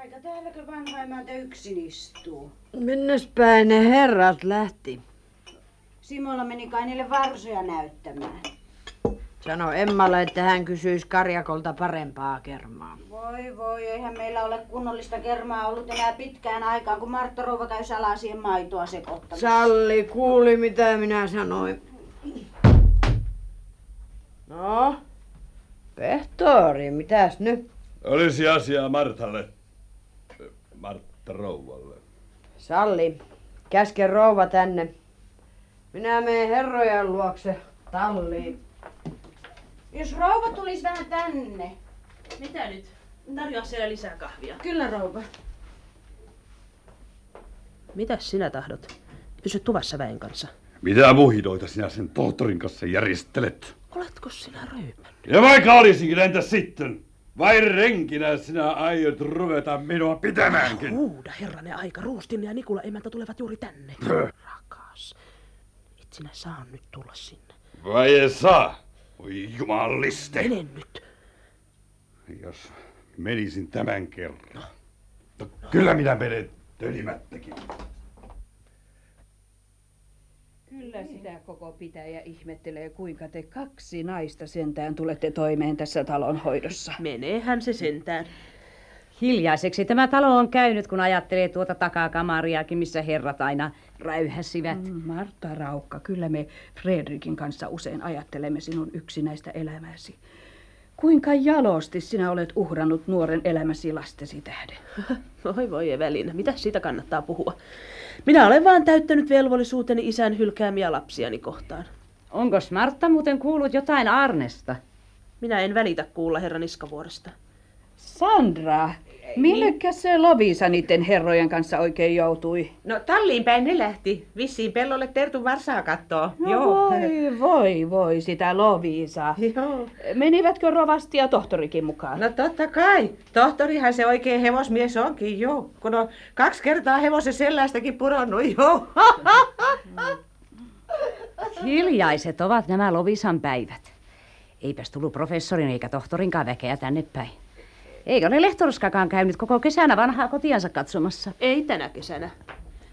Aika täälläkö vanha emäntä yksin istuu? Minnes päin ne herrat lähti? Simola meni kai niille varsoja näyttämään. Sano Emmalle, että hän kysyisi Karjakolta parempaa kermaa. Voi voi, eihän meillä ole kunnollista kermaa ollut enää pitkään aikaan, kun Martta Rouva käy salasien maitoa sekoittamassa. Salli kuuli, mitä minä sanoin. No, Pehtori, mitäs nyt? Olisi asiaa Martalle. Martta Rouvalle. Salli, käske rouva tänne. Minä menen herrojen luokse talliin. Jos rouva tulisi vähän tänne. Mitä nyt? Tarjoa siellä lisää kahvia. Kyllä rouva. Mitäs sinä tahdot? Pysy tuvassa väen kanssa. Mitä muhidoita sinä sen tohtorin kanssa järjestelet? Oletko sinä röypännyt? Ja vaikka olisinkin, entä sitten? Vai renkinä sinä aiot ruveta minua pitämäänkin? Huuda herranen aika. Ruustin ja Nikula emäntä tulevat juuri tänne. Rakas. Et sinä saa nyt tulla sinne. Vai ei saa? Oi jumaliste. Mene nyt. Jos menisin tämän kerran. No, kyllä minä menen tönimättäkin. Kyllä sitä koko pitäjä ihmettelee, kuinka te kaksi naista sentään tulette toimeen tässä talon hoidossa. Meneehän se sentään. Hiljaiseksi tämä talo on käynyt, kun ajattelee tuota takakamariakin, missä herrat aina räyhäsivät. Mm, Martta Raukka, kyllä me Fredrikin kanssa usein ajattelemme sinun yksinäistä elämäsi. Kuinka jalosti sinä olet uhrannut nuoren elämäsi lastesi tähden? Voi voi Evelina, mitä siitä kannattaa puhua? Minä olen vaan täyttänyt velvollisuuteni isän hylkäämiä lapsiani kohtaan. Onko Martta muuten kuullut jotain Arnesta? Minä en välitä kuulla herran Iskavuoresta. Sandra, minnekä se Lovisa niiden herrojen kanssa oikein joutui? No talliin päin ne lähti. Vissiin pellolle Tertun varsaa kattoo. No voi, voi, voi sitä Lovisa. Joo. Menivätkö rovasti ja tohtorikin mukaan? No totta kai. Tohtorihan se oikein hevosmies onkin, joo. Kun on kaksi kertaa hevosen sellästäkin pudonnut, joo. Hiljaiset ovat nämä Lovisan päivät. Eipäs tullut professorin eikä tohtorinkaan väkeä tänne päin. Eikä ole lehtorskakaan käynyt koko kesänä vanhaa kotiansa katsomassa. Ei tänä kesänä.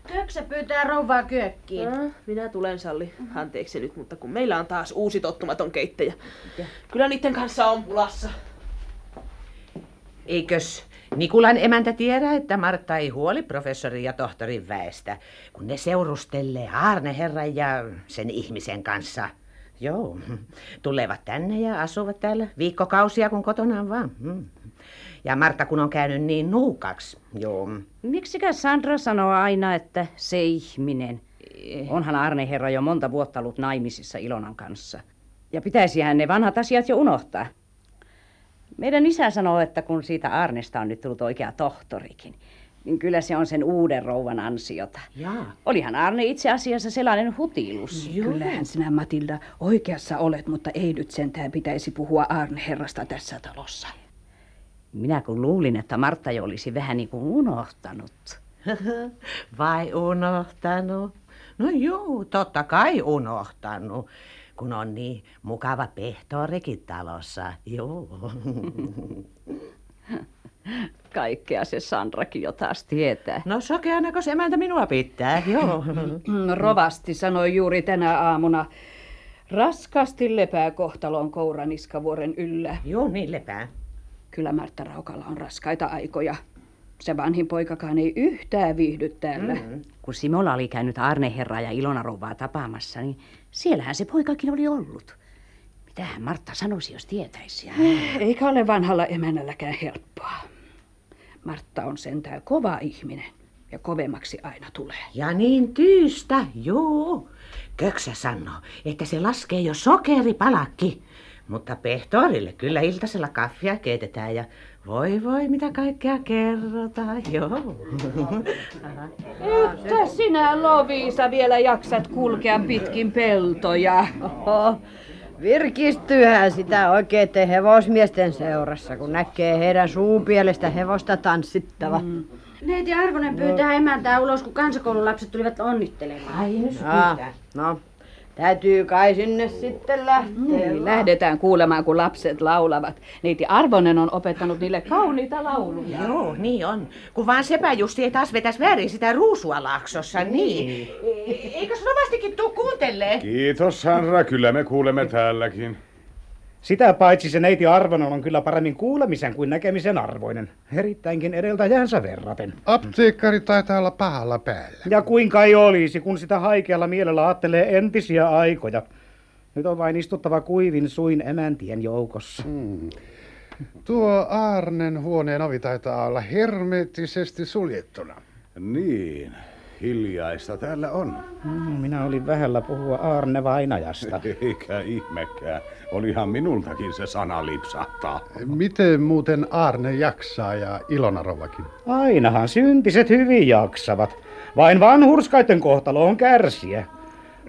Työksä pyytää rouvaa kyökkiin. Ah, minä tulen, Salli. Anteeksi nyt, mutta kun meillä on taas uusi tottumaton keittäjä. Kyllä niiden kanssa on pulassa. Eikös Nikulan emäntä tiedä, että Martta ei huoli professorin ja tohtorin väestä, kun ne seurustelee Aarne herran ja sen ihmisen kanssa. Joo, tulevat tänne ja asuvat täällä viikkokausia kun kotonaan vaan. Mm. Ja Martta kun on käynyt niin nuukaksi, joo. Miksikä Sandra sanoo aina, että se ihminen? Onhan Arne herra jo monta vuotta ollut naimisissa Ilonan kanssa. Ja pitäisihän ne vanhat asiat jo unohtaa. Meidän isä sanoo, että kun siitä Arnesta on nyt tullut oikea tohtorikin, niin kyllä se on sen uuden rouvan ansiota. Jaa. Olihan Arne itse asiassa sellainen hutilus. Kyllähän sinä Matilda oikeassa olet, mutta ei nyt sentään pitäisi puhua Arne herrasta tässä talossa. Minä kun luulin, että Martta jo olisi vähän niin kuin unohtanut. Vai unohtanut? No joo, totta kai unohtanut, kun on niin mukava pehtorikin talossa. Joo. Kaikkea se Sandrakin jo taas tietää. No sokeanako se emäntä minua pitää, joo. Mm, Rovasti sanoi juuri tänä aamuna, raskasti lepää kohtalon kouraniskavuoren yllä. Joo, niin lepää. Kyllä Martta Raukalla on raskaita aikoja. Se vanhin poikakaan ei yhtään viihdy täällä. Mm. Kun Simola oli käynyt Arne herraa ja Ilona rouvaa tapaamassa, niin siellähän se poikakin oli ollut. Mitähän Martta sanoisi, jos tietäisi? Eikä ole vanhalla emännälläkään helppoa. Martta on sentään kova ihminen ja kovemmaksi aina tulee. Ja niin tyystä, joo. Köksä sanoo, että se laskee jo sokeripalakki. Mutta pehtorille kyllä iltasella kaffia keitetään ja voi voi mitä kaikkea kerrotaan, joo. Että sinä Lovisa vielä jaksat kulkea pitkin peltoja. Oho, virkistyyhän sitä oikeiden hevosmiesten seurassa, kun näkee heidän suupielestä hevosta tanssittava. Mm. Neiti Arvonen pyytää emäntää ulos, kun kansakoululapset tulivat onnittelemaan. Ai jos Ah, no, Täytyy kai sinne sitten lähteä. Niin, lähdetään kuulemaan, kun lapset laulavat. Neiti Arvonen on opettanut niille kauniita lauluja. Joo, niin on. Kun vaan sepä justi ei taas vetäisi väärin sitä ruusua laaksossa, niin. E- Eikös rovastikin tuu kuuntelee? Kiitos Hanra, kyllä me kuulemme täälläkin. Sitä paitsi se neiti Arvonen on kyllä paremmin kuulemisen kuin näkemisen arvoinen. Erittäinkin edeltäjänsä verraten. Apteekkari taitaa olla pahalla päällä. Ja kuinka ei olisi, kun sitä haikealla mielellä ajattelee entisiä aikoja. Nyt on vain istuttava kuivin suin emäntien joukossa. Hmm. Tuo Aarnen huoneen ovi taitaa olla hermeettisesti suljettuna. Niin, hiljaista täällä on. Hmm, minä olin vähällä puhua Aarne Vainajasta. Eikä ihmekään. Olihan minultakin se sana lipsahtaa. Miten muuten Aarne jaksaa ja Ilona rovakin? Ainahan syntiset hyvin jaksavat. Vain vanhurskaiden kohtalo on kärsiä.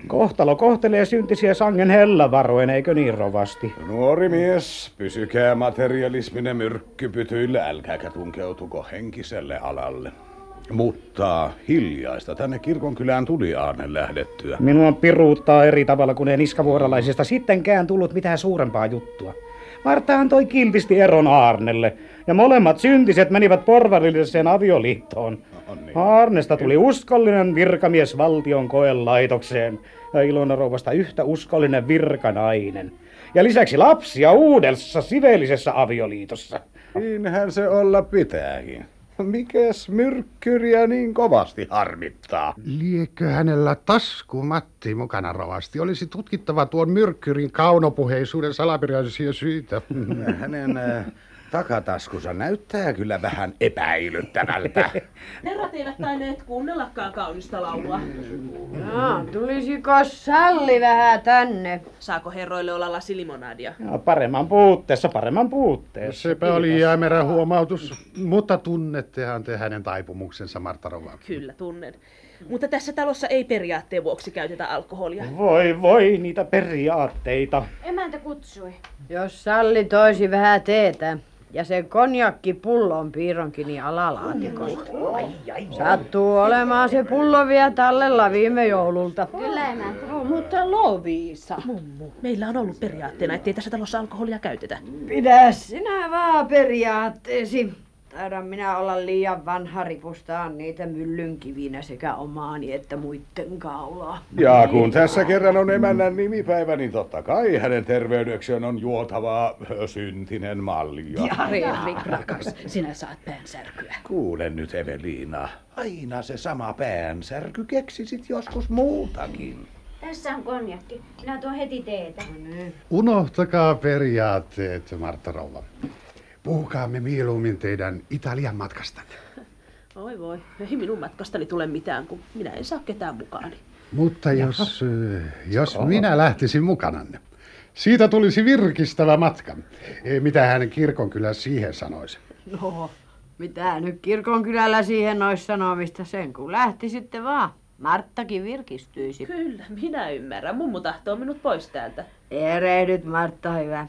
Kohtalo kohtelee syntisiä sangen hellavaroin, eikö niin rovasti? Nuori mies, pysykää materialisminen myrkkypytyillä, älkääkä tunkeutuko henkiselle alalle. Mutta hiljaista tänne kirkonkylään tuli Aarne lähdettyä. Minua piruuttaa eri tavalla kuin ei niskavuoralaisesta sittenkään tullut mitään suurempaa juttua. Martta antoi kiltisti eron Aarnelle, ja molemmat syntiset menivät porvarilliseen avioliittoon. niin. Aarnesta tuli uskollinen virkamies valtion koelaitokseen, ja Ilona rouvasta yhtä uskollinen virkanainen. Ja lisäksi lapsia uudessa siveellisessä avioliitossa. Niinhän se olla pitääkin. Mikäs myrkkyriä niin kovasti harmittaa? Liekö hänellä taskumatti mukana rovasti? Olisi tutkittava tuon myrkkyrin kaunopuheisuuden salaperäisiä syitä. Hänen takataskunsa näyttää kyllä vähän epäilyttävältä. Herrat eivät tainneet kuunnellakaan kaunista laulua. No, tulisiko Salli vähän tänne? Saako herroille olla lasi limonadia? Ja paremman puutteessa, paremman puutteessa. Sepä oli jäämerä huomautus, mutta tunnettehan te hänen taipumuksensa, Martta Rova. Kyllä, tunnen. Mutta tässä talossa ei periaatteen vuoksi käytetä alkoholia. Voi voi, niitä periaatteita. Emäntä kutsui. Jos Salli toisi vähän teetä ja se konjakki pullon piironkin niin alalaatikosta. Sattuu olemaan se pullo vielä tallella viime joululta. Kyllä emäntä. No, mutta Loviisa. Mummu, meillä on ollut periaatteena, ettei tässä talossa alkoholia käytetä. Pidä sinä vaan periaatteesi. Taidan minä olla liian vanha ripustaa niitä myllynkivinä sekä omaani että muitten kaulaa. Ja kun tässä kerran on emännän nimipäivä, niin totta kai hänen terveydekseen on juotavaa ö, syntinen malja. Ja Fredrik, rakas, sinä saat päänsärkyä. Kuule nyt Eveliina, aina se sama päänsärky keksisit joskus muutakin. Tässä on konjakki. Minä tuon heti teetä. Unohtakaa periaatteet, Martta Rova. Puhukaamme mieluummin teidän Italian matkastanne. Oi voi, ei minun matkastani tule mitään, kun minä en saa ketään mukaani. Mutta jos, jos minä lähtisin mukananne, siitä tulisi virkistävä matka. E, Mitä hän kirkon kyllä siihen sanoisi? No, mitä nyt kirkon kylällä siihen ois sanomista sen, kun lähti sitten vaan. Marttakin virkistyisi. Kyllä, minä ymmärrän. Mummu tahtoo minut pois täältä. Erehdyt, Martta, hyvä.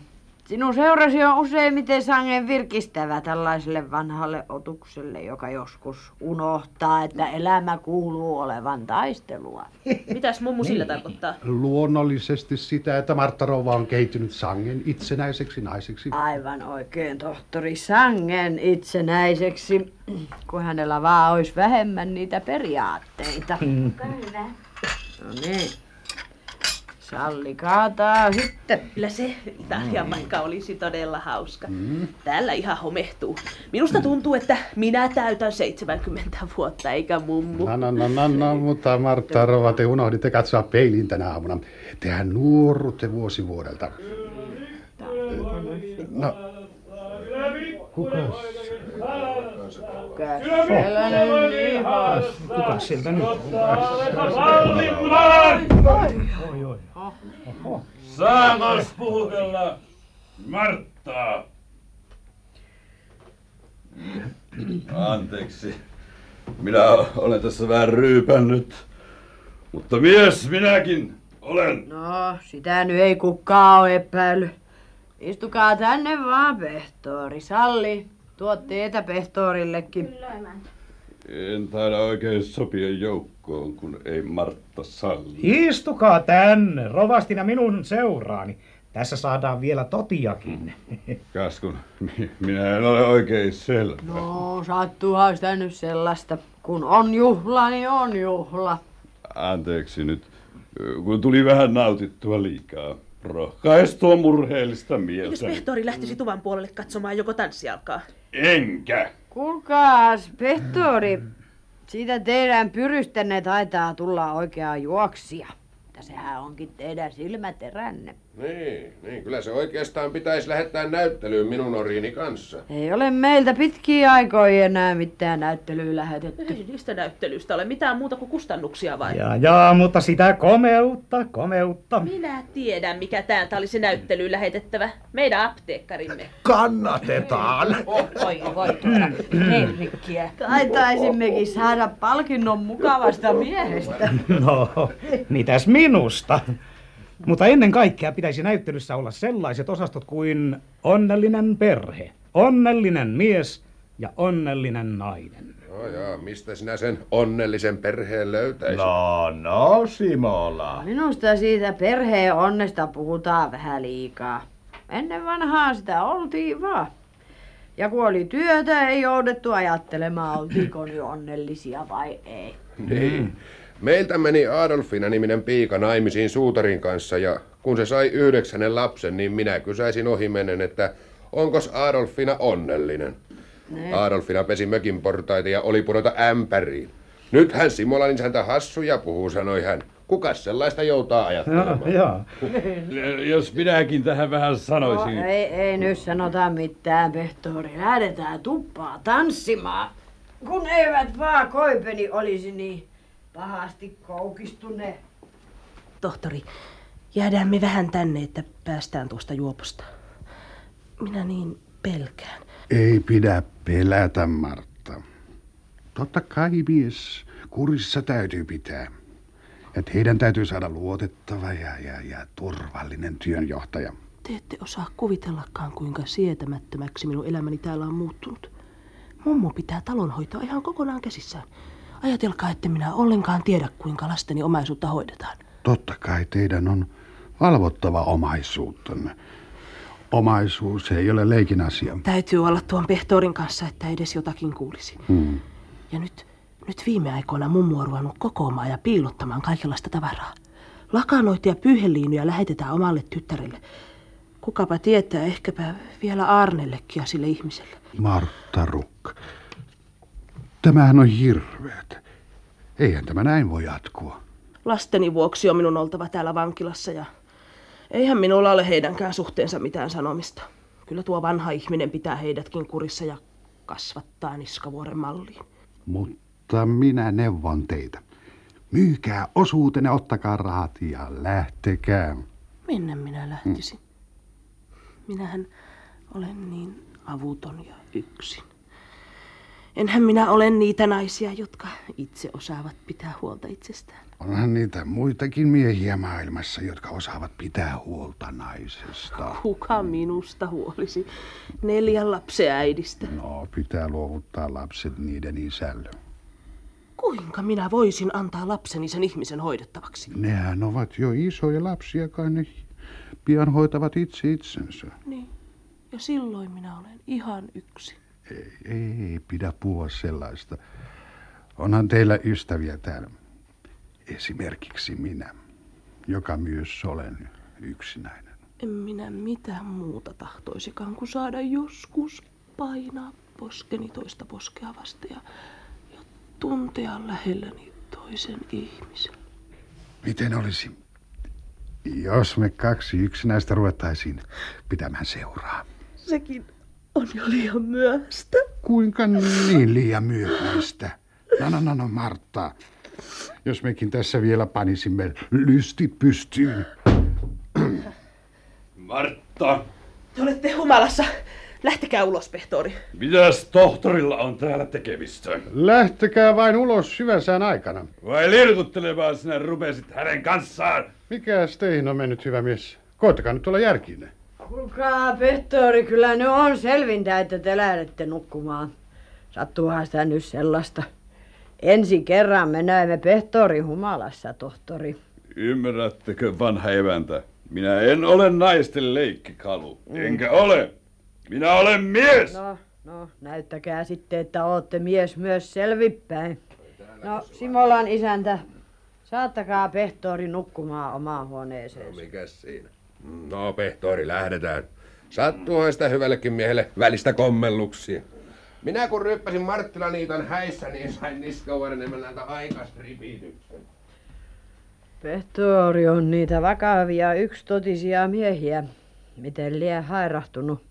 Sinun seurasi on useimmiten sangen virkistävä tällaiselle vanhalle otukselle, joka joskus unohtaa, että elämä kuuluu olevan taistelua. Mitäs mummu sillä tarkoittaa? Luonnollisesti sitä, että Martta Rouva on kehittynyt sangen itsenäiseksi naiseksi. Aivan oikein, tohtori Sangen itsenäiseksi, kun hänellä vaan olisi vähemmän niitä periaatteita. Hyvä. No niin. Sallikaa tää sitten. Kyllä se Italian matka olisi todella hauska. Täällä ihan homehtuu. Minusta tuntuu, että minä täytän 70 vuotta, eikä mummu. No, no, no, no, no, mutta Martta Rova, te unohditte katsoa peiliin tänä aamuna. Tehän nuorutte vuosi vuodelta. No, kukas? Siellä nyt niin Kuka sieltä nyt on? Saakos puhutella Marttaa? Anteeksi. Minä olen tässä vähän ryypännyt. Mutta mies minäkin olen. No, sitä nyt ei kukaan ole epäily. Istukaa tänne vaan, pehtori. Salli, tuot teetä pehtorillekin. Kyllä emäntä. En taida oikein sopia joukkoon, kun ei Martta salli. Istukaa tänne, rovastina minun seuraani. Tässä saadaan vielä totiakin. Kas kun mi- minä en ole oikein selvä. No, sattuuhan sitä nyt sellaista. Kun on juhla, niin on juhla. Anteeksi nyt, kun tuli vähän nautittua liikaa. Rohkaistua murheellista Jos mieltä. pehtori lähtisi tuvan puolelle katsomaan, joko tanssi alkaa. Enkä. Kuulkaas, pehtori, siitä teidän pyrystänne taitaa tulla oikea juoksia. Mutta sehän onkin teidän silmäteränne. Niin, niin, kyllä se oikeastaan pitäisi lähettää näyttelyyn minun oriini kanssa. Ei ole meiltä pitkiä aikoja enää mitään näyttelyä lähetetty. Ei niistä näyttelyistä ole mitään muuta kuin kustannuksia vai? Ja, ja, mutta sitä komeutta, komeutta. Minä tiedän, mikä täältä olisi näyttelyyn lähetettävä. Meidän apteekkarimme. Kannatetaan! Voi, voi tuota herrikkiä. Kai taisimmekin saada palkinnon mukavasta miehestä. No, mitäs minusta? Mutta ennen kaikkea pitäisi näyttelyssä olla sellaiset osastot kuin onnellinen perhe, onnellinen mies ja onnellinen nainen. Joo, joo, mistä sinä sen onnellisen perheen löytäisit? No, no, Simola. Minusta siitä perheen onnesta puhutaan vähän liikaa. Ennen vanhaa sitä oltiin vaan. Ja kun oli työtä, ei joudettu ajattelemaan, oltiinko nyt onnellisia vai ei. Niin. Meiltä meni Adolfina niminen piika naimisiin suutarin kanssa ja kun se sai yhdeksännen lapsen, niin minä kysäisin ohimennen, että onkos Adolfina onnellinen. Adolfina pesi mökin portaita ja oli pudota ämpäriin. Nythän Simolan isäntä hassuja puhuu, sanoi hän. Kukas sellaista joutaa ajattelemaan? joo. Jos minäkin tähän vähän No, sanoisin. ei, ei nyt sanota mitään, pehtori. Lähdetään tuppaa tanssimaan. Kun eivät vaan koipeni olisi niin pahasti koukistuneet. Tohtori, jäädään me vähän tänne, että päästään tuosta juoposta. Minä niin pelkään. Ei pidä pelätä, Martta. Totta kai mies kurissa täytyy pitää. Ja heidän täytyy saada luotettava ja, ja, ja turvallinen työnjohtaja. Te ette osaa kuvitellakaan, kuinka sietämättömäksi minun elämäni täällä on muuttunut. Mummo pitää talonhoitoa ihan kokonaan käsissään. Ajatelkaa, että minä ollenkaan tiedä, kuinka lasteni omaisuutta hoidetaan. Totta kai teidän on valvottava omaisuuttanne. Omaisuus ei ole leikin asia. Täytyy olla tuon pehtorin kanssa, että edes jotakin kuulisi. Hmm. Ja nyt, nyt viime aikoina mummo on ruvennut kokoamaan ja piilottamaan kaikenlaista tavaraa. Lakanoita ja pyyheliinuja lähetetään omalle tyttärelle. Kukapa tietää, ehkäpä vielä Arnellekin ja sille ihmiselle. Martta Rukk. Tämähän on hirveet. Eihän tämä näin voi jatkua. Lasteni vuoksi on minun oltava täällä vankilassa ja eihän minulla ole heidänkään suhteensa mitään sanomista. Kyllä tuo vanha ihminen pitää heidätkin kurissa ja kasvattaa niskavuoren malliin. Mutta minä neuvon teitä. Myykää osuutenne, ottakaa rahat ja lähtekää. Minne minä lähtisin? Minähän olen niin avuton ja yksin. Enhän minä ole niitä naisia, jotka itse osaavat pitää huolta itsestään. Onhan niitä muitakin miehiä maailmassa, jotka osaavat pitää huolta naisesta. Kuka minusta huolisi? Neljän lapsen äidistä. No, pitää luovuttaa lapset niiden isälle. Kuinka minä voisin antaa lapseni sen ihmisen hoidettavaksi? Nehän ovat jo isoja lapsia, kai ne pian hoitavat itse itsensä. Niin. Ja silloin minä olen ihan yksin. Ei, ei pidä puhua sellaista. Onhan teillä ystäviä täällä. Esimerkiksi minä, joka myös olen yksinäinen. En minä mitään muuta tahtoisikaan kuin saada joskus painaa poskeni toista poskea vasta ja, ja tuntea lähelläni toisen ihmisen. Miten olisi, jos me kaksi yksinäistä ruvettaisiin pitämään seuraa? Sekin on jo liian myöhäistä. Kuinka niin liian myöhäistä? No, no, no, no, Martta. Jos mekin tässä vielä panisimme lystit pystyyn. Martta, Te olette humalassa. Lähtekää ulos, pehtori. mitäs tohtorilla on täällä tekemistä? Lähtekää vain ulos syvänsään aikana. Vai lilkuttelemaan sinä rupesit hänen kanssaan? Mikäs teihin on mennyt, hyvä mies? Koittakaa nyt olla järkinen. Kuulkaa, pehtori, kyllä nyt on selvintä, että te lähdette nukkumaan. Sattuuhan sitä nyt sellaista. Ensi kerran me näemme pehtori humalassa, tohtori. Ymmärrättekö, vanha eväntä? Minä en ole naisten leikkikalu. Enkä ole. Minä olen mies. No, no, näyttäkää sitten, että ootte mies myös selvipäin. No, Simolan isäntä, saattakaa pehtori nukkumaan omaan huoneeseen. Mikäs siinä? No, pehtori, lähdetään. Sattuuhan sitä hyvällekin miehelle välistä kommelluksia. Minä kun ryppäsin Marttila niiton häissä, niin sain niskavuoren emännältä aikastripityksen. Pehtori on niitä vakavia yksitotisia miehiä. Miten lie hairahtunut?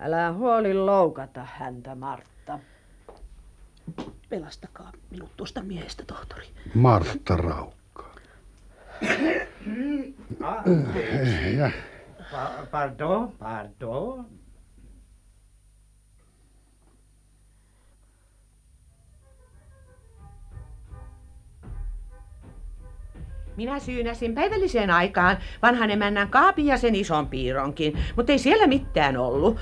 Älä huoli loukata häntä, Martta. Pelastakaa minut tuosta miehestä, tohtori. Martta Raukka. Ja Pa- pardon, pardon. Minä syynäsin päivälliseen aikaan vanhan emännän kaapin ja sen ison piironkin, mutta ei siellä mitään ollut.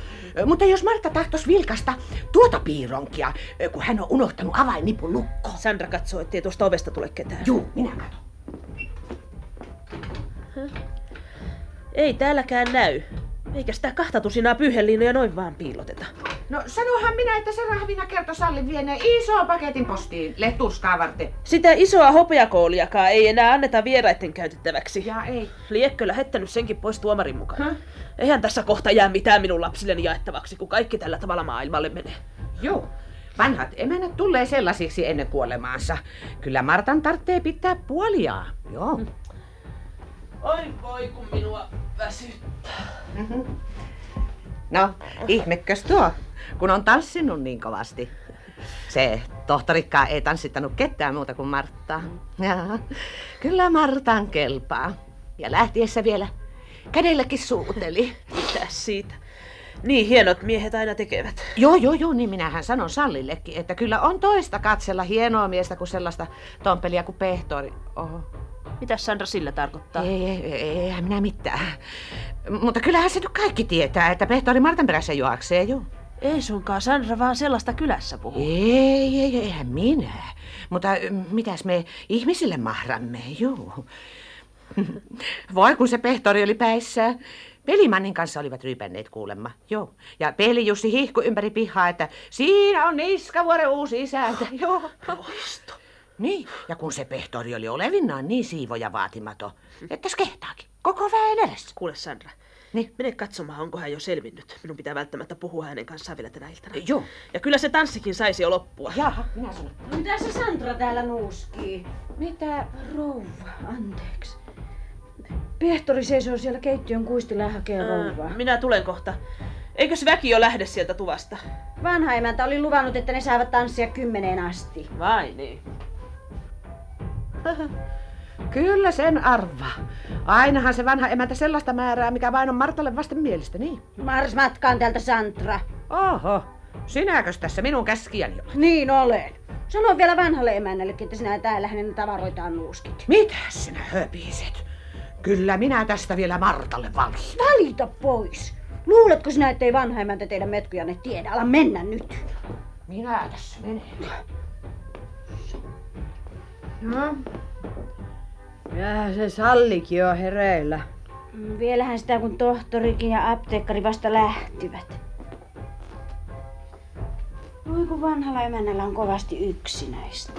Mutta jos Martta tahtos vilkasta tuota piironkia, kun hän on unohtanut avainnipun lukkoon. Sandra katsoo, ettei tuosta ovesta tule ketään. Juu, minä katon. Ei täälläkään näy. Eikä sitä kahta tusinaa pyyheliinoja noin vaan piiloteta. No sanohan minä, että se rahvina kertoi Sallin vieneen iso paketin postiin lehturskaa varten. Sitä isoa hopeakooliakaan ei enää anneta vieraiden käytettäväksi. Ja ei. Liekkö lähettänyt senkin pois tuomarin mukaan. Eihän tässä kohta jää mitään minun lapsilleni jaettavaksi, kun kaikki tällä tavalla maailmalle menee. Joo. Vanhat emännät tulee sellaisiksi ennen kuolemaansa. Kyllä Martan tarvitsee pitää puoliaa. Joo. Oi voi, kun minua väsyttää. No, ihmekös tuo, kun on tanssinut niin kovasti. Se tohtorikkaa ei tanssittanut ketään muuta kuin Marttaa. Ja, kyllä Martan kelpaa. Ja lähtiessä vielä kädelläkin suuteli. Mitä siitä? Niin hienot miehet aina tekevät. Joo, joo, joo, niin minähän sanon Sallillekin, että kyllä on toista katsella hienoa miestä kuin sellaista tompelia kuin pehtori. Oho. Mitä Sandra sillä tarkoittaa? Ei, ei, ei, eihän minä mitään. Mutta kyllähän se nyt kaikki tietää, että pehtori Martan perässä juoksee, joo. Ei sunkaan Sandra vaan sellaista kylässä puhuu. Ei, ei, eihän minä. Mutta mitäs me ihmisille mahramme, joo. Voi kun se pehtori oli päissään. Pelimannin kanssa olivat rypänneet kuulemma, joo. Ja Peli Jussi hihku ympäri pihaa, että siinä on Niskavuoren uusi isäntä, joo. Loisto. Niin, ja kun se pehtori oli olevinnaan niin siivoja vaatimaton, että kehtaakin, koko väen edessä. Kuule Sandra, Niin. mene katsomaan, onko hän jo selvinnyt. Minun pitää välttämättä puhua hänen kanssaan vielä tänä iltana. Joo. Ja kyllä se tanssikin saisi jo loppua. Jaha, minä sanon. Mitä se Sandra täällä nuuskii? Mitä? Rouva, anteeksi. Pehtori seisoo siellä keittiön kuistilla ja hakee rouvaa. Ää, minä tulen kohta. Eikös väki jo lähde sieltä tuvasta? Vanha emäntä oli luvannut, että ne saavat tanssia kymmeneen asti. Vai niin? Kyllä sen arvaa. Ainahan se vanha emäntä sellaista määrää, mikä vain on Martalle vasten mielestä, niin? Mars matkaan täältä Sandra. Oho, sinäkös tässä minun käskijäni olet? Niin olen. Sano vielä vanhalle emännällekin, että sinä täällä hänen tavaroitaan nuuskit. Mitä sinä höpiset? Kyllä minä tästä vielä Martalle valitan. Valita pois. Luuletko sinä, ettei vanha emäntä teidän metkujanne tiedä? Ala mennä nyt. Minä tässä menen. No. Ja se Sallikin on hereillä. Vielähän sitä, kun tohtorikin ja apteekkari vasta lähtivät. Voi kun vanhalla emännällä on kovasti yksinäistä.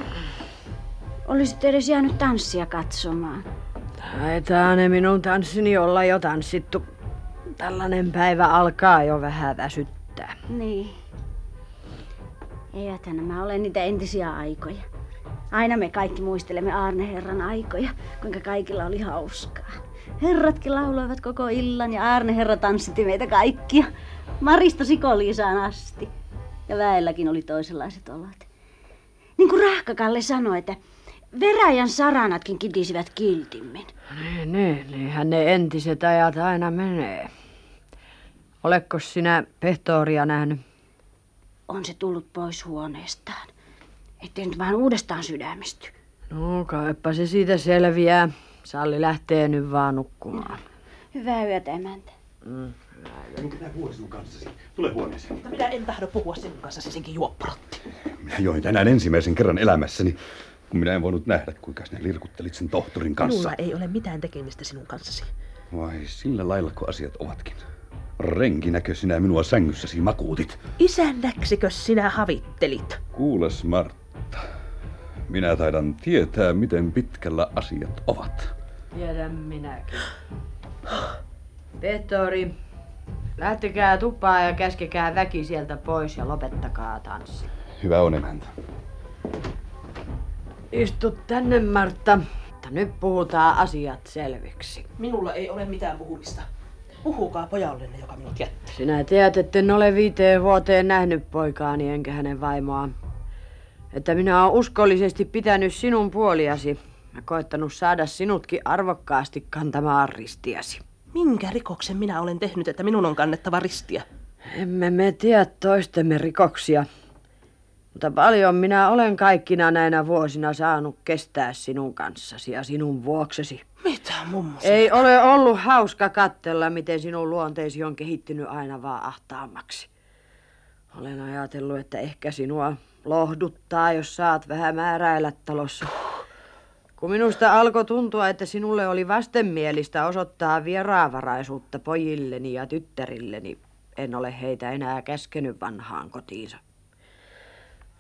Olisit edes jäänyt tanssia katsomaan. Taitaa ne minun tanssini olla jo tanssittu. Tällainen päivä alkaa jo vähän väsyttää. Niin. Eiväthän nämä ole niitä entisiä aikoja. Aina me kaikki muistelemme Aarne Herran aikoja, kuinka kaikilla oli hauskaa. Herratkin lauloivat koko illan ja Aarne Herra tanssitti meitä kaikkia. Marista Sikoliisaan asti. Ja väelläkin oli toisenlaiset olot. Niin kuin Rahkakalle sanoi, että veräjän saranatkin kitisivät kiltimmin. Niin, niin, niinhän ne entiset ajat aina menee. Oletko sinä pehtoria nähnyt? On se tullut pois huoneestaan. Ettei nyt vaan uudestaan sydämisty. No, kaipa se siitä selviää. Salli lähtee nyt vaan nukkumaan. Hyvää yötä, emäntä. Onko tämä puoli sinun kanssasi? Tule huoneeseen. Mutta minä en tahdo puhua sinun kanssa senkin juopparotti. Minä join tänään ensimmäisen kerran elämässäni, kun minä en voinut nähdä, kuinka sinä lirkuttelit sen tohtorin kanssa. Minulla ei ole mitään tekemistä sinun kanssasi. Vai sillä lailla, kun asiat ovatkin. Renkinäkö sinä minua sängyssäsi makuutit? Isännäksikö sinä havittelit? Kuules, Martta. Minä taidan tietää, miten pitkällä asiat ovat. Tiedän minäkin. Pehtori, lähtekää tupaan ja käskekää väki sieltä pois ja lopettakaa tanssi. Hyvä on, emäntä. Istu tänne, Martta. Mutta nyt puhutaan asiat selviksi. Minulla ei ole mitään puhumista. Puhukaa pojallenne, joka minut jätti. Sinä tiedät, että en ole viiteen vuoteen nähnyt poikaani enkä hänen vaimoa. Että minä olen uskollisesti pitänyt sinun puoliasi ja koettanut saada sinutkin arvokkaasti kantamaan ristiäsi. Minkä rikoksen minä olen tehnyt, että minun on kannettava ristiä? Emme me tiedä toistemme rikoksia. Mutta paljon minä olen kaikkina näinä vuosina saanut kestää sinun kanssasi ja sinun vuoksesi. Mitä, mummo? Ei ole ollut hauska katsella, miten sinun luonteesi on kehittynyt aina vaan ahtaammaksi. Olen ajatellut, että ehkä sinua lohduttaa, jos saat vähän määräillä talossa. Kun minusta alkoi tuntua, että sinulle oli vastenmielistä osoittaa vieraanvaraisuutta pojilleni ja tyttärilleni, en ole heitä enää käskenyt vanhaan kotiinsa.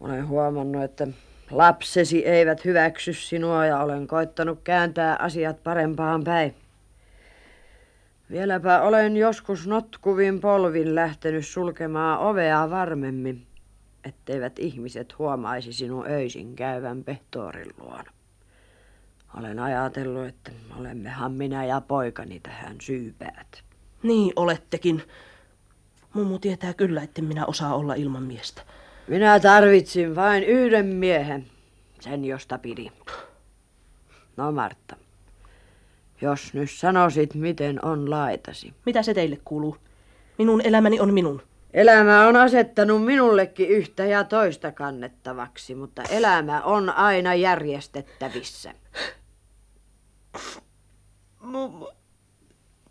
Olen huomannut, että lapsesi eivät hyväksy sinua ja olen koittanut kääntää asiat parempaan päin. Vieläpä olen joskus notkuvin polvin lähtenyt sulkemaan ovea varmemmin, etteivät ihmiset huomaisi sinun öisin käyvän pehtoorin luona. Olen ajatellut, että olemmehan minä ja poikani tähän syypäät. Niin olettekin. Mummu tietää kyllä, että minä osaa olla ilman miestä. Minä tarvitsin vain yhden miehen, sen josta pidin. No Martta, jos nyt sanoisit, miten on laitasi. Mitä se teille kuuluu? Minun elämäni on minun. Elämä on asettanut minullekin yhtä ja toista kannettavaksi, mutta elämä on aina järjestettävissä. Mummo,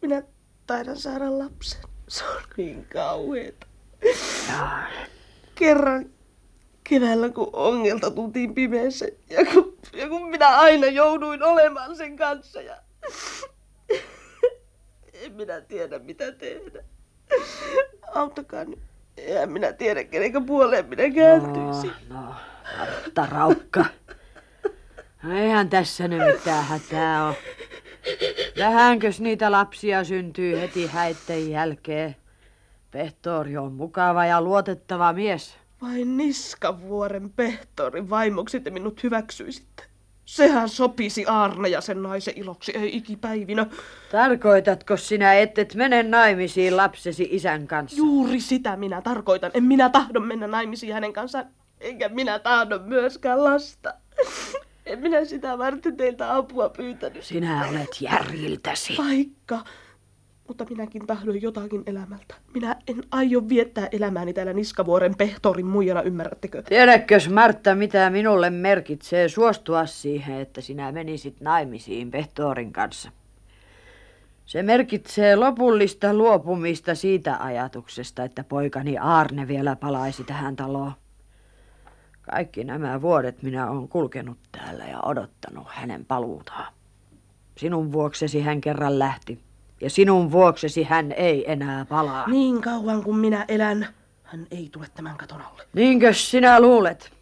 minä taidan saada lapsen. Se on niin kauheeta. Kerran keväällä, kun ongelta tultiin pimeässä ja kun, ja kun minä aina jouduin olemaan sen kanssa ja en minä tiedä mitä tehdä. Auttakaa nyt. Eihän minä tiedä, kenenkä puoleen minä kääntyisin. No, no, Martta Raukka. No eihän tässä nyt mitään hätää ole. Vähänkös niitä lapsia syntyy heti häitten jälkeen. Pehtori on mukava ja luotettava mies. Vain Niskavuoren pehtorin vaimoksi te minut hyväksyisitte. Sehän sopisi Aarne ja sen naisen iloksi, ei ikipäivinä. Tarkoitatko sinä, et mene naimisiin lapsesi isän kanssa? Juuri sitä minä tarkoitan. En minä tahdon mennä naimisiin hänen kanssaan, enkä minä tahdon myöskään lasta. En minä sitä varten teiltä apua pyytänyt. Sinä olet järjiltäsi. Vaikka. Mutta minäkin tahdon jotakin elämältä. Minä en aio viettää elämääni täällä Niskavuoren pehtorin muijana, ymmärrättekö? Tiedätkös Martta, mitä minulle merkitsee suostua siihen, että sinä menisit naimisiin pehtorin kanssa? Se merkitsee lopullista luopumista siitä ajatuksesta, että poikani Aarne vielä palaisi tähän taloon. Kaikki nämä vuodet minä olen kulkenut täällä ja odottanut hänen paluutaan. Sinun vuoksesi hän kerran lähti. Ja sinun vuoksesi hän ei enää palaa. Niin kauan kuin minä elän, hän ei tule tämän katon alle. Niinkö sinä luulet?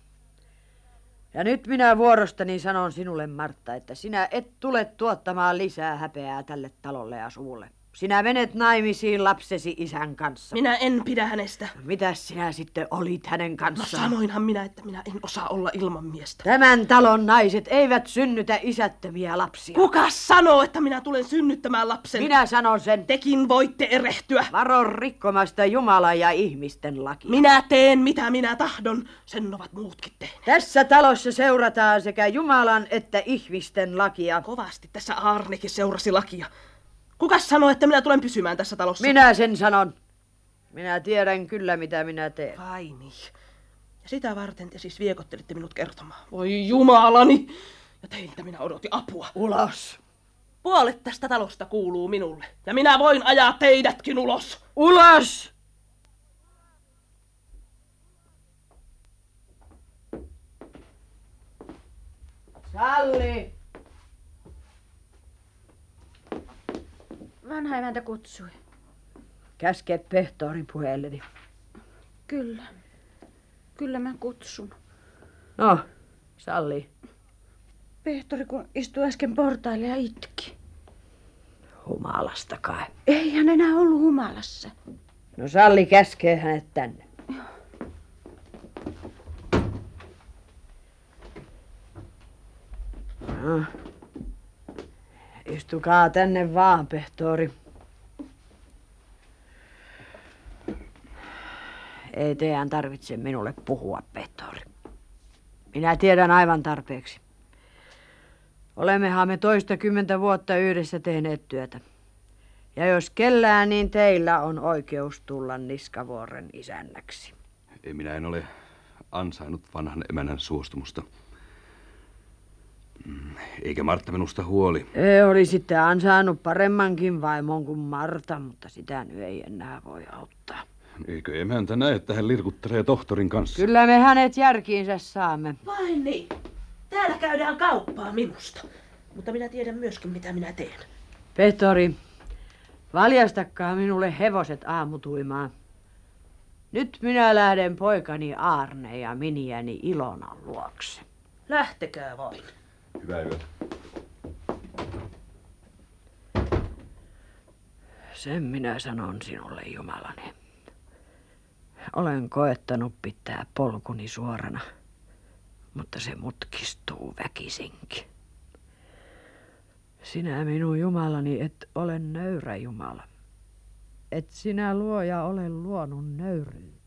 Ja nyt minä vuorostani sanon sinulle, Martta, että sinä et tule tuottamaan lisää häpeää tälle talolle ja suvulle. Sinä menet naimisiin lapsesi isän kanssa. Minä en pidä hänestä. Mitäs sinä sitten olit hänen No kanssaan? sanoinhan minä, että minä en osaa olla ilman miestä. Tämän talon naiset eivät synnytä isättömiä lapsia. Kuka sanoo, että minä tulen synnyttämään lapsen? Minä sanon sen. Tekin voitte erehtyä. Varo rikkomasta Jumalan ja ihmisten lakia. Minä teen mitä minä tahdon. Sen ovat muutkin tehneet. Tässä talossa seurataan sekä Jumalan että ihmisten lakia. Kovasti tässä Aarnekin seurasi lakia. Kuka sanoo, että minä tulen pysymään tässä talossa? Minä sen sanon. Minä tiedän kyllä, mitä minä teen. Vai niin. Ja sitä varten te siis viekottelitte minut kertomaan. Voi jumalani! Ja teiltä minä odotin apua. Ulos! Puolet tästä talosta kuuluu minulle. Ja minä voin ajaa teidätkin ulos. Ulos! Sally. Vanha emäntä kutsui. Käske pehtori puheelleni. Kyllä. Kyllä mä kutsun. No, Salli. Pehtori kun istui äsken portaille ja itki. Humalasta kai. Ei hän enää ollut humalassa. No Salli käskee hänet tänne. No. Istukaa tänne vaan, pehtori. Ei teidän tarvitse minulle puhua, pehtori. Minä tiedän aivan tarpeeksi. Olemmehan me toista kymmentä vuotta yhdessä tehneet työtä. Ja jos kellään, niin teillä on oikeus tulla Niskavuoren isännäksi. Ei minä en ole ansainnut vanhan emännän suostumusta. Eikä Martta minusta huoli. Ei olisitte ansainnut paremmankin vaimon kuin Marta, mutta sitä nyt ei enää voi auttaa. Eikö emäntä näe, että hän lirkuttelee tohtorin kanssa? Kyllä me hänet järkiinsä saamme. Vain niin. Täällä käydään kauppaa minusta. Mutta minä tiedän myöskin, mitä minä teen. Pehtori, valjastakaa minulle hevoset aamutuimaan. Nyt minä lähden poikani Aarne ja miniäni Ilonan luokse. Lähtekää vain. Hyvää yötä. Sen minä sanon sinulle, Jumalani. Olen koettanut pitää polkuni suorana, mutta se mutkistuu väkisinkin. Sinä minun Jumalani et ole nöyrä Jumala. Et sinä luoja ole luonut nöyryyttä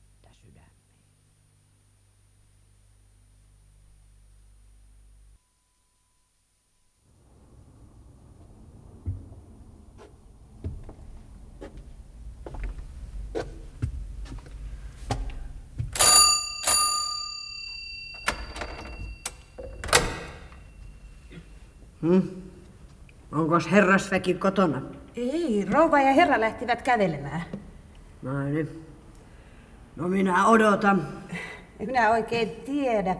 Hmm? Onkos herrasväki kotona? Ei, rouva ja herra lähtivät kävelemään. Noin. niin. No minä odotan. Minä oikein tiedä,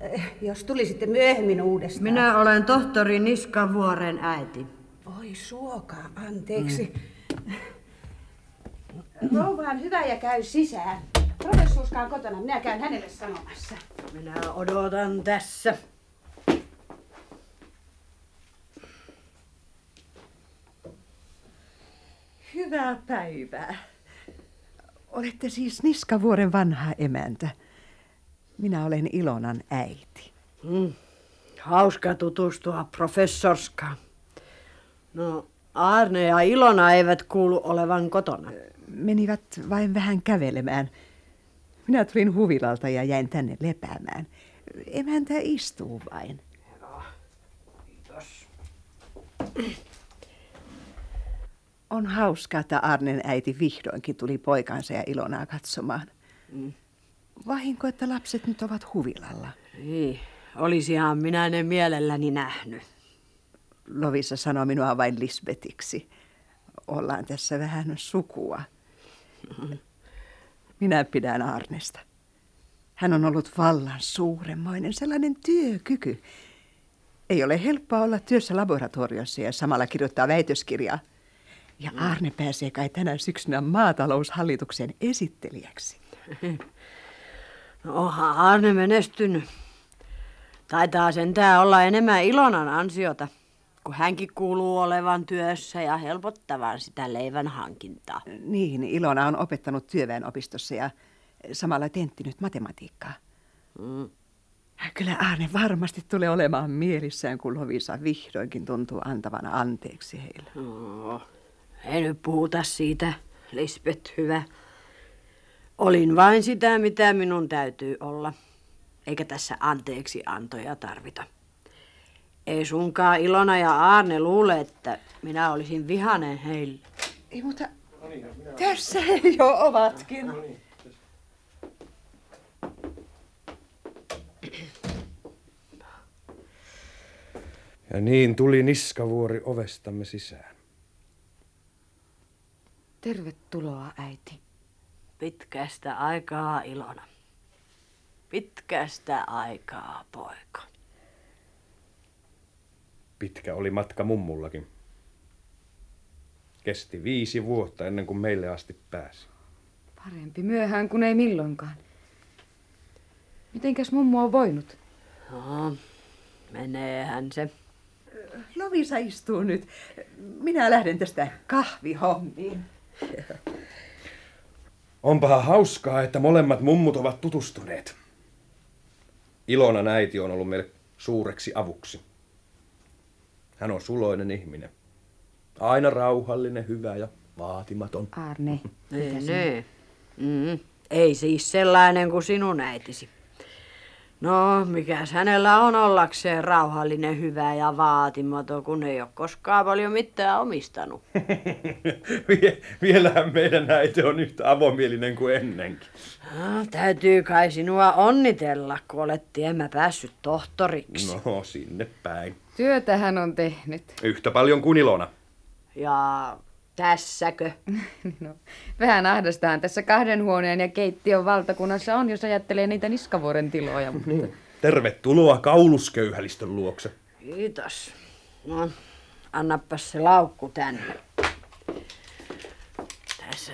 eh, jos tulisitte myöhemmin uudestaan. Minä olen tohtori Niskavuoren äiti. Voi suokaa, anteeksi. Rouva on hyvä ja käy sisään. Professuuska on kotona, minä käyn hänelle sanomassa. Minä odotan tässä. Hyvää päivää. Olette siis Niskavuoren vanha emäntä. Minä olen Ilonan äiti. Mm. Hauska tutustua professorska. No, Arne ja Ilona eivät kuulu olevan kotona. Menivät vain vähän kävelemään. Minä tulin huvilalta ja jäin tänne lepäämään. Emäntä istuu vain. Kiitos. On hauskaa, että Arnen äiti vihdoinkin tuli poikansa ja Ilonaa katsomaan. Mm. Vahinko, että lapset nyt ovat huvilalla. Niin, olisihan minä ne mielelläni nähnyt. Lovisa sanoi minua vain Lisbetiksi. Ollaan tässä vähän sukua. Minä pidän Arnesta. Hän on ollut vallan suuremmoinen, sellainen työkyky. Ei ole helppoa olla työssä laboratoriossa ja samalla kirjoittaa väitöskirjaa. Ja Arne pääsee kai tänä syksynä maataloushallituksen esittelijäksi. No onhan Arne menestynyt. Taitaa sentään olla enemmän Ilonan ansiota, kun hänkin kuuluu olevan työssä ja helpottavan sitä leivän hankintaa. Niin, Ilona on opettanut työväenopistossa ja samalla tenttinyt matematiikkaa. Mm. Kyllä Arne varmasti tulee olemaan mielissään, kun Lovisa vihdoinkin tuntuu antavan anteeksi heille. No, ei nyt puhuta siitä, Lisbeth, hyvä. Olin vain sitä, mitä minun täytyy olla. Eikä tässä anteeksi antoja tarvita. Ei sunkaan Ilona ja Aarne luule, että minä olisin vihanen heille. Ei, mutta tässä he jo ovatkin. Ja niin tuli niskavuori ovestamme sisään. Tervetuloa, äiti. Pitkästä aikaa, Ilona. Pitkästä aikaa, poika. Pitkä oli matka mummullakin. Kesti viisi vuotta ennen kuin meille asti pääsi. Parempi myöhään kuin ei milloinkaan. Mitenkäs mummu on voinut? No, meneehän se. Lovisa istuu nyt. Minä lähden tästä kahvihommiin. Onpahan hauskaa, että molemmat mummut ovat tutustuneet. Ilona äiti on ollut meille suureksi avuksi. Hän on suloinen ihminen. Aina rauhallinen, hyvä ja vaatimaton. Arne. Niin, niin. Mm. Ei siis sellainen kuin sinun äitisi. No, mikäs hänellä on ollakseen rauhallinen, hyvä ja vaatimaton, kun ei ole koskaan paljon mitään omistanut. Vie, vielähän meidän äiti on yhtä avomielinen kuin ennenkin. No, täytyy kai sinua onnitella, kun olet tiemmä päässyt tohtoriksi. No, sinne päin. Työtä hän on tehnyt. Yhtä paljon kuin Ilona. Ja tässäkö? no, vähän ahdastahan tässä kahden huoneen ja keittiön valtakunnassa on, jos ajattelee niitä Niskavuoren tiloja. Mutta... Niin. Tervetuloa kaulusköyhälistön luokse. Kiitos. No, annapas se laukku tänne. Tässä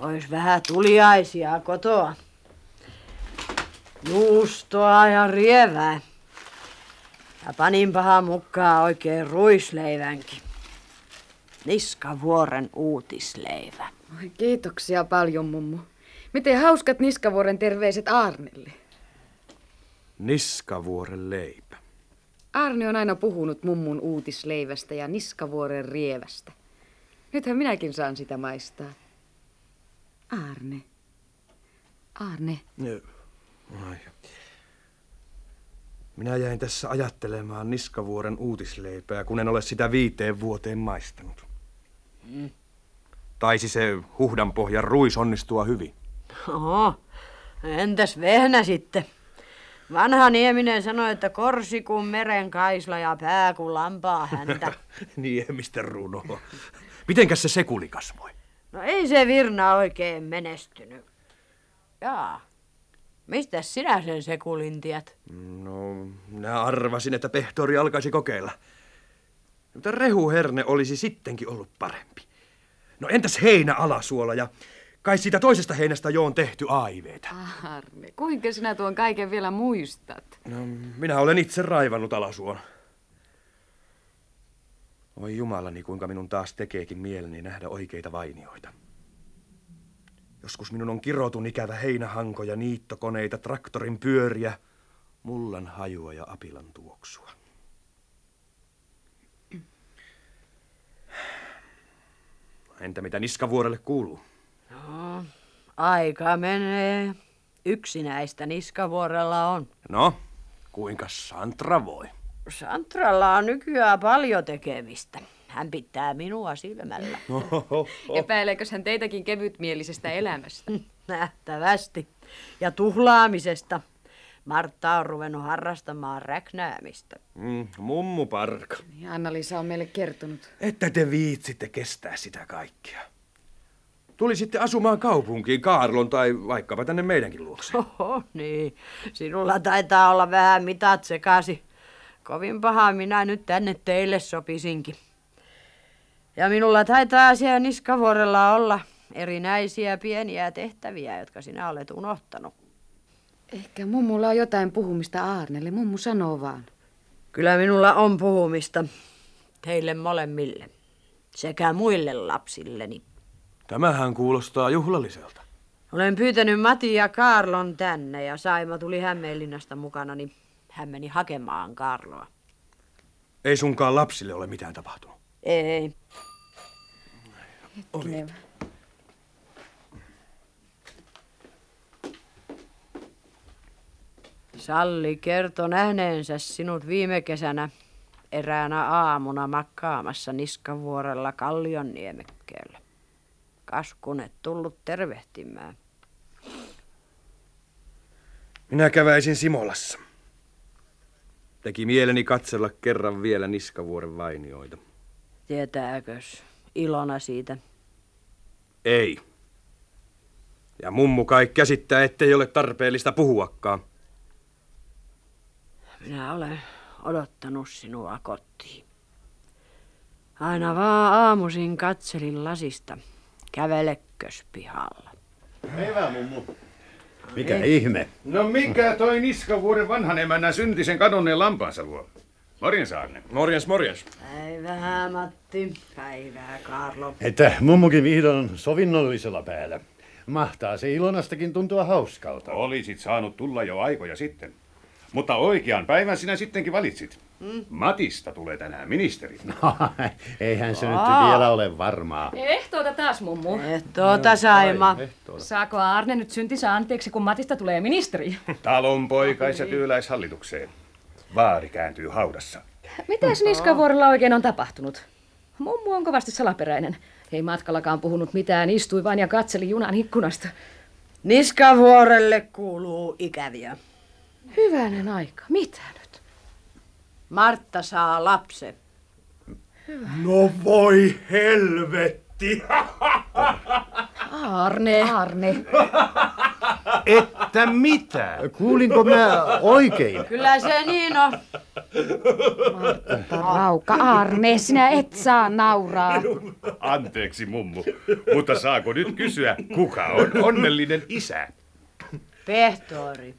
olisi vähän tuliaisia kotoa. Juustoa ja rievää. Ja paninpahan mukaan oikein ruisleivänkin. Niskavuoren uutisleivä. Oi, kiitoksia paljon, mummu. Miten hauskat Niskavuoren terveiset Arnelle. Niskavuoren leipä. Arne on aina puhunut mummun uutisleivästä ja Niskavuoren rievästä. Nythän minäkin saan sitä maistaa. Arne. Arne. Ai. Minä jäin tässä ajattelemaan Niskavuoren uutisleipää, kun en ole sitä viiteen vuoteen maistanut. Mm. Taisi se huhdanpohjan ruis onnistua hyvin. Oho, entäs vehnä sitten? Vanha Nieminen sanoi, että korsi kuin meren kaisla ja pää kuin lampaa häntä. Niemisten runo. Mitenkäs se sekuli kasvoi? No ei se Virna oikein menestynyt. Jaa, mistä sinä sen sekulin tiedät? No, minä arvasin, että pehtori alkaisi kokeilla. Mutta rehuherne olisi sittenkin ollut parempi. No entäs heinä alasuola ja kai siitä toisesta heinästä jo on tehty aiveita. Arne, kuinka sinä tuon kaiken vielä muistat? No, minä olen itse raivannut alasuon. Oi jumalani, kuinka minun taas tekeekin mieleni nähdä oikeita vainioita. Joskus minun on kirotun ikävä heinähankoja, niittokoneita, traktorin pyöriä, mullan hajua ja apilan tuoksua. Entä mitä niskavuorelle kuuluu? No, aika menee. Yksinäistä niskavuorella on. No, kuinka Santra voi? Santralla on nykyään paljon tekemistä. Hän pitää minua silmällä. Epäileekö hän teitäkin kevytmielisestä elämästä? Nähtävästi. Ja tuhlaamisesta. Martta on ruvennut harrastamaan räknäämistä. Mm, mummu parka. Niin Anna-Liisa on meille kertonut. Että te viitsitte kestää sitä kaikkea. Tulisitte asumaan kaupunkiin, Kaarlon tai vaikkapa tänne meidänkin luokse. Oho, niin. Sinulla taitaa olla vähän mitat sekasi. Kovin paha minä nyt tänne teille sopisinkin. Ja minulla taitaa siellä niskavuorella olla erinäisiä pieniä tehtäviä, jotka sinä olet unohtanut. Ehkä mummulla on jotain puhumista Aarnelle. Mummu sanoo vaan. Kyllä minulla on puhumista teille molemmille sekä muille lapsilleni. Tämähän kuulostaa juhlalliselta. Olen pyytänyt Mati ja Karlon tänne ja Saima tuli Hämeenlinnasta mukana, niin hän meni hakemaan Karloa. Ei sunkaan lapsille ole mitään tapahtunut. Ei. Hetkinen. Salli kertoi nähneensä sinut viime kesänä eräänä aamuna makkaamassa Niskavuorella Kallionniemekkeellä. Kaskunet tullut tervehtimään. Minä käväisin Simolassa. Teki mieleni katsella kerran vielä Niskavuoren vainioita. Tietääkös Ilona siitä? Ei. Ja mummu kai käsittää, ettei ole tarpeellista puhuakaan. Minä olen odottanut sinua kotiin. Aina vaan aamuisin katselin lasista. Kävelekkös pihalla. Hyvä mummu. Mikä ihme? No mikä toi niskavuoden vanhan emännän syntisen kadonneen lampaansa luo? Morjens Arne. Morjens, morjens. Päivää Matti, päivää Karlo. Että mummukin vihdoin on sovinnollisella päällä. Mahtaa se Ilonastakin tuntua hauskalta. Olisit saanut tulla jo aikoja sitten. Mutta oikean päivän sinä sittenkin valitsit. Mm. Matista tulee tänään ministeri. No, eihän se nyt Aa. vielä ole varmaa. Ehtoota taas, mummu. Ehtoota, Saima. Saako Arne nyt syntinsä anteeksi, kun Matista tulee ministeri? Talon poikais- ja tyyläishallitukseen. Vaari kääntyy haudassa. Mitäs Niskavuorella oikein on tapahtunut? Mummu on kovasti salaperäinen. Ei matkallakaan puhunut mitään, istui vain ja katseli junan ikkunasta. Niskavuorelle kuuluu ikäviä. Hyvänen aika, mitä nyt? Martta saa lapsen. No voi helvetti! Arne. Arne. Että mitä? Kuulinko mä oikein? Kyllä se niin on. Rauka, Arne, sinä et saa nauraa. Anteeksi mummu, mutta saako nyt kysyä, kuka on onnellinen isä? Pehtori.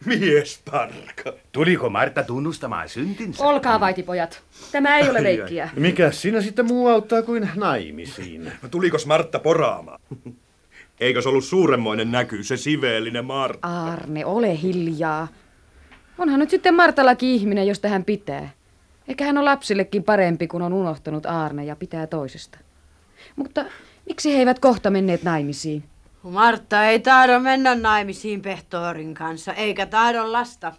Mies tarka. Tuliko Martta tunnustamaan syntinsä? Olkaa vaitipojat. Tämä ei ole leikkiä. Mikä siinä sitten muu auttaa kuin naimisiin? No, tulikos Martta poraamaan? Eikös ollut suuremmoinen näky, se siveellinen Martta? Arne, ole hiljaa. Onhan nyt sitten Martallakin ihminen, josta hän pitää. Eikä hän ole lapsillekin parempi, kun on unohtanut Arne ja pitää toisesta. Mutta miksi he eivät kohta menneet naimisiin? Martta ei tahdo mennä naimisiin Pehtorin kanssa, eikä tahdo lasta.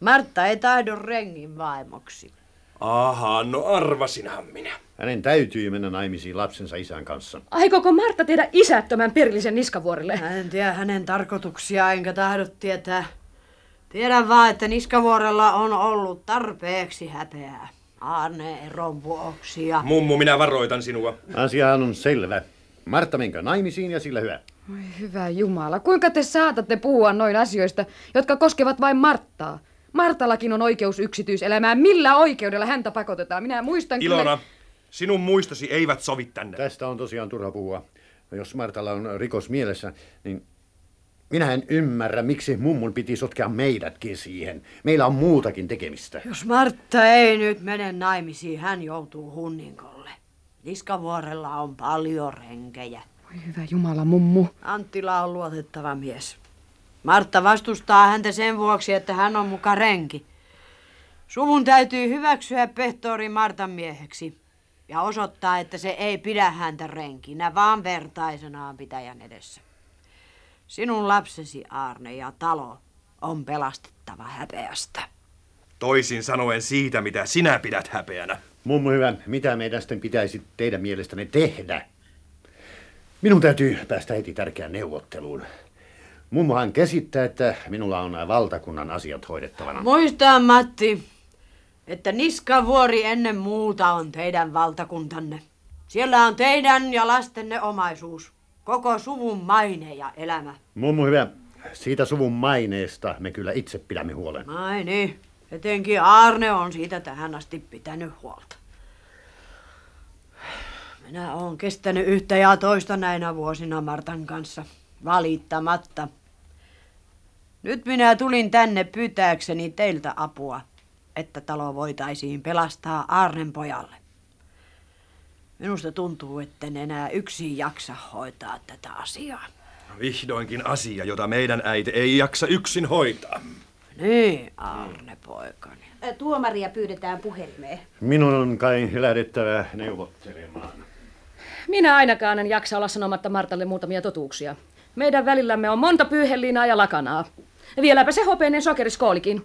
Martta ei tahdo rengin vaimoksi. Aha, no arvasinhan minä. Hänen täytyy mennä naimisiin lapsensa isän kanssa. Aikooko Martta tehdä isättömän perillisen niskavuorille? En tiedä hänen tarkoituksia, enkä tahdo tietää. Tiedän vaan, että Niskavuorella on ollut tarpeeksi häpeää. Arne eron vuoksi ja... Mummu, minä varoitan sinua. Asiahan on selvä. Martta menkää naimisiin ja sillä hyvä. Oi hyvä Jumala, kuinka te saatatte puhua noin asioista, jotka koskevat vain Marttaa? Martallakin on oikeus yksityiselämään. Millä oikeudella häntä pakotetaan? Minä muistan Ilona, kyllä... sinun muistosi eivät sovi tänne. Tästä on tosiaan turha puhua. Jos Martalla on rikos mielessä, niin minä en ymmärrä, miksi mummun piti sotkea meidätkin siihen. Meillä on muutakin tekemistä. Jos Martta ei nyt mene naimisiin, hän joutuu hunninkolle. Niskavuorella on paljon renkejä. Hyvä Jumala, mummu. Anttila on luotettava mies. Martta vastustaa häntä sen vuoksi, että hän on muka renki. Suvun täytyy hyväksyä pehtori Martan mieheksi ja osoittaa, että se ei pidä häntä renkinä, vaan vertaisenaan pitäjän edessä. Sinun lapsesi Arne ja talo on pelastettava häpeästä. Toisin sanoen siitä, mitä sinä pidät häpeänä. Mummu hyvä, mitä meidän sitten pitäisi teidän mielestänne tehdä? Minun täytyy päästä heti tärkeään neuvotteluun. Mummohan käsittää, että minulla on valtakunnan asiat hoidettavana. Muista Matti, että Niskavuori ennen muuta on teidän valtakuntanne. Siellä on teidän ja lastenne omaisuus, koko suvun maine ja elämä. Mummu hyvä, siitä suvun maineesta me kyllä itse pidämme huolen. Ai niin, etenkin Arne on siitä tähän asti pitänyt huolta. Minä olen kestänyt yhtä ja toista näinä vuosina Martan kanssa, valittamatta. Nyt minä tulin tänne pyytääkseni teiltä apua, että talo voitaisiin pelastaa Arnen pojalle. Minusta tuntuu, etten enää yksin jaksa hoitaa tätä asiaa. Vihdoinkin asia, jota meidän äiti ei jaksa yksin hoitaa. Niin, Arne poikani. Tuomaria pyydetään puhelimeen. Minun on kai lähdettävä neuvottelemaan. Minä ainakaan en jaksa olla sanomatta Martalle muutamia totuuksia. Meidän välillämme on monta pyyheliinaa ja lakanaa. Vieläpä se hopeinen sokeriskoolikin.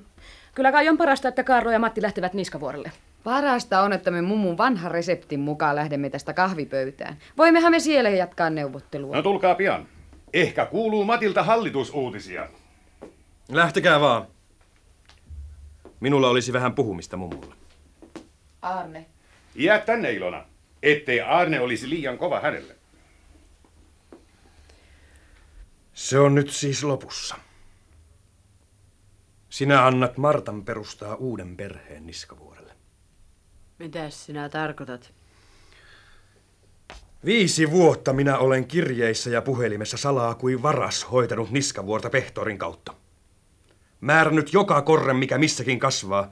Kyllä kai on parasta, että Kaarlo ja Matti lähtevät Niskavuorelle. Parasta on, että me mummun vanha reseptin mukaan lähdemme tästä kahvipöytään. Voimmehan me siellä jatkaa neuvottelua. No tulkaa pian. Ehkä kuuluu Matilta hallitusuutisia. Lähtekää vaan. Minulla olisi vähän puhumista mummulle. Arne. Jää tänne Ilona, ettei Arne olisi liian kova hänelle. Se on nyt siis lopussa. Sinä annat Martan perustaa uuden perheen Niskavuorelle. Mitäs sinä tarkoitat? Viisi vuotta minä olen kirjeissä ja puhelimessa salaa kuin varas hoitanut niskavuorta pehtorin kautta. Määrännyt joka korren, mikä missäkin kasvaa.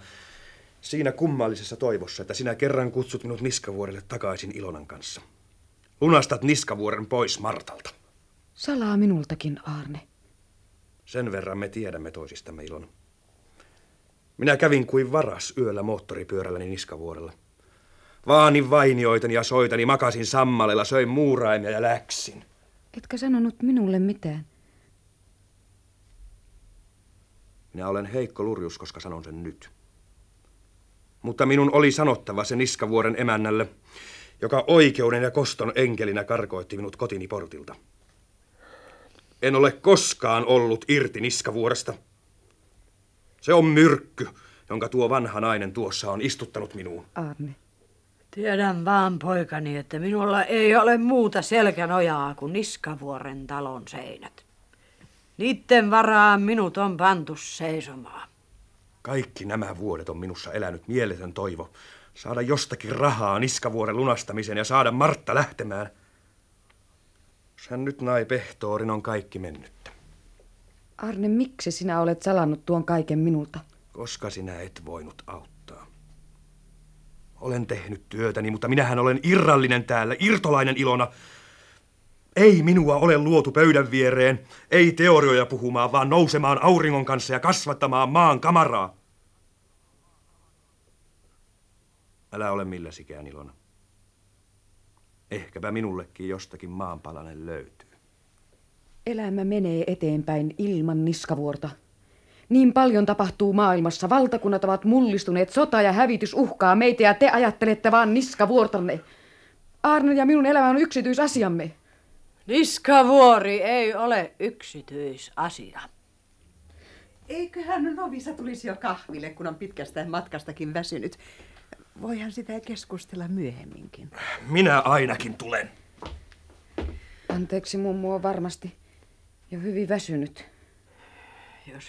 Siinä kummallisessa toivossa, että sinä kerran kutsut minut niskavuorelle takaisin Ilonan kanssa. Lunastat niskavuoren pois Martalta. Salaa minultakin, Arne. Sen verran me tiedämme toisistamme, Ilona. Minä kävin kuin varas yöllä moottoripyörälläni niskavuorella. Vaanin vainioitani ja soitani, makasin sammalella, söin muuraimia ja läksin. Etkä sanonut minulle mitään. Minä olen heikko lurjus, koska sanon sen nyt. Mutta minun oli sanottava se niskavuoren emännälle, joka oikeuden ja koston enkelinä karkoitti minut kotini portilta. En ole koskaan ollut irti niskavuoresta. Se on myrkky, jonka tuo vanha nainen tuossa on istuttanut minuun. Arne. Tiedän vaan, poikani, että minulla ei ole muuta selkänojaa kuin Niskavuoren talon seinät. Niitten varaan minut on pantu seisomaan. Kaikki nämä vuodet on minussa elänyt mieletön toivo saada jostakin rahaa Niskavuoren lunastamiseen ja saada Martta lähtemään. Sen nyt nai pehtoorin on kaikki mennyttä. Arne, miksi sinä olet salannut tuon kaiken minulta? Koska sinä et voinut auttaa. Olen tehnyt työtäni, mutta minähän olen irrallinen täällä, irtolainen Ilona. Ei minua ole luotu pöydän viereen, ei teorioja puhumaan, vaan nousemaan auringon kanssa ja kasvattamaan maan kamaraa. Älä ole milläsikään Ilona. Ehkäpä minullekin jostakin maanpalanen löytyy. Elämä menee eteenpäin ilman niskavuorta. Niin paljon tapahtuu maailmassa. Valtakunnat ovat mullistuneet, sota ja hävitys uhkaa meitä ja te ajattelette vaan niskavuortanne. Arne ja minun elämä on yksityisasiamme. Niskavuori ei ole yksityisasia. Eiköhän Lovisa tulisi jo kahville, kun on pitkästä matkastakin väsynyt. Voihan sitä keskustella myöhemminkin. Minä ainakin tulen. Anteeksi, mummu on varmasti jo hyvin väsynyt. Jos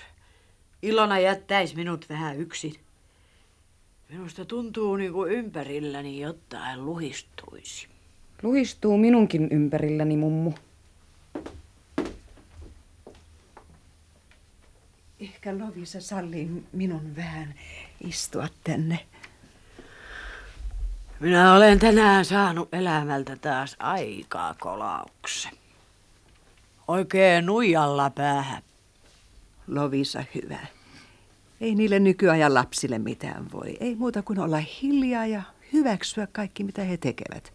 Ilona jättäisi minut vähän yksin. Minusta tuntuu niin kuin ympärilläni jotain luhistuisi. Luhistuu minunkin ympärilläni, mummu. Ehkä Lovisa sallii minun vähän istua tänne. Minä olen tänään saanut elämältä taas aikaa kolauksen. Oikein nuijalla päähän. Lovisa hyvä. Ei niille nykyajan lapsille mitään voi. Ei muuta kuin olla hiljaa ja hyväksyä kaikki, mitä he tekevät.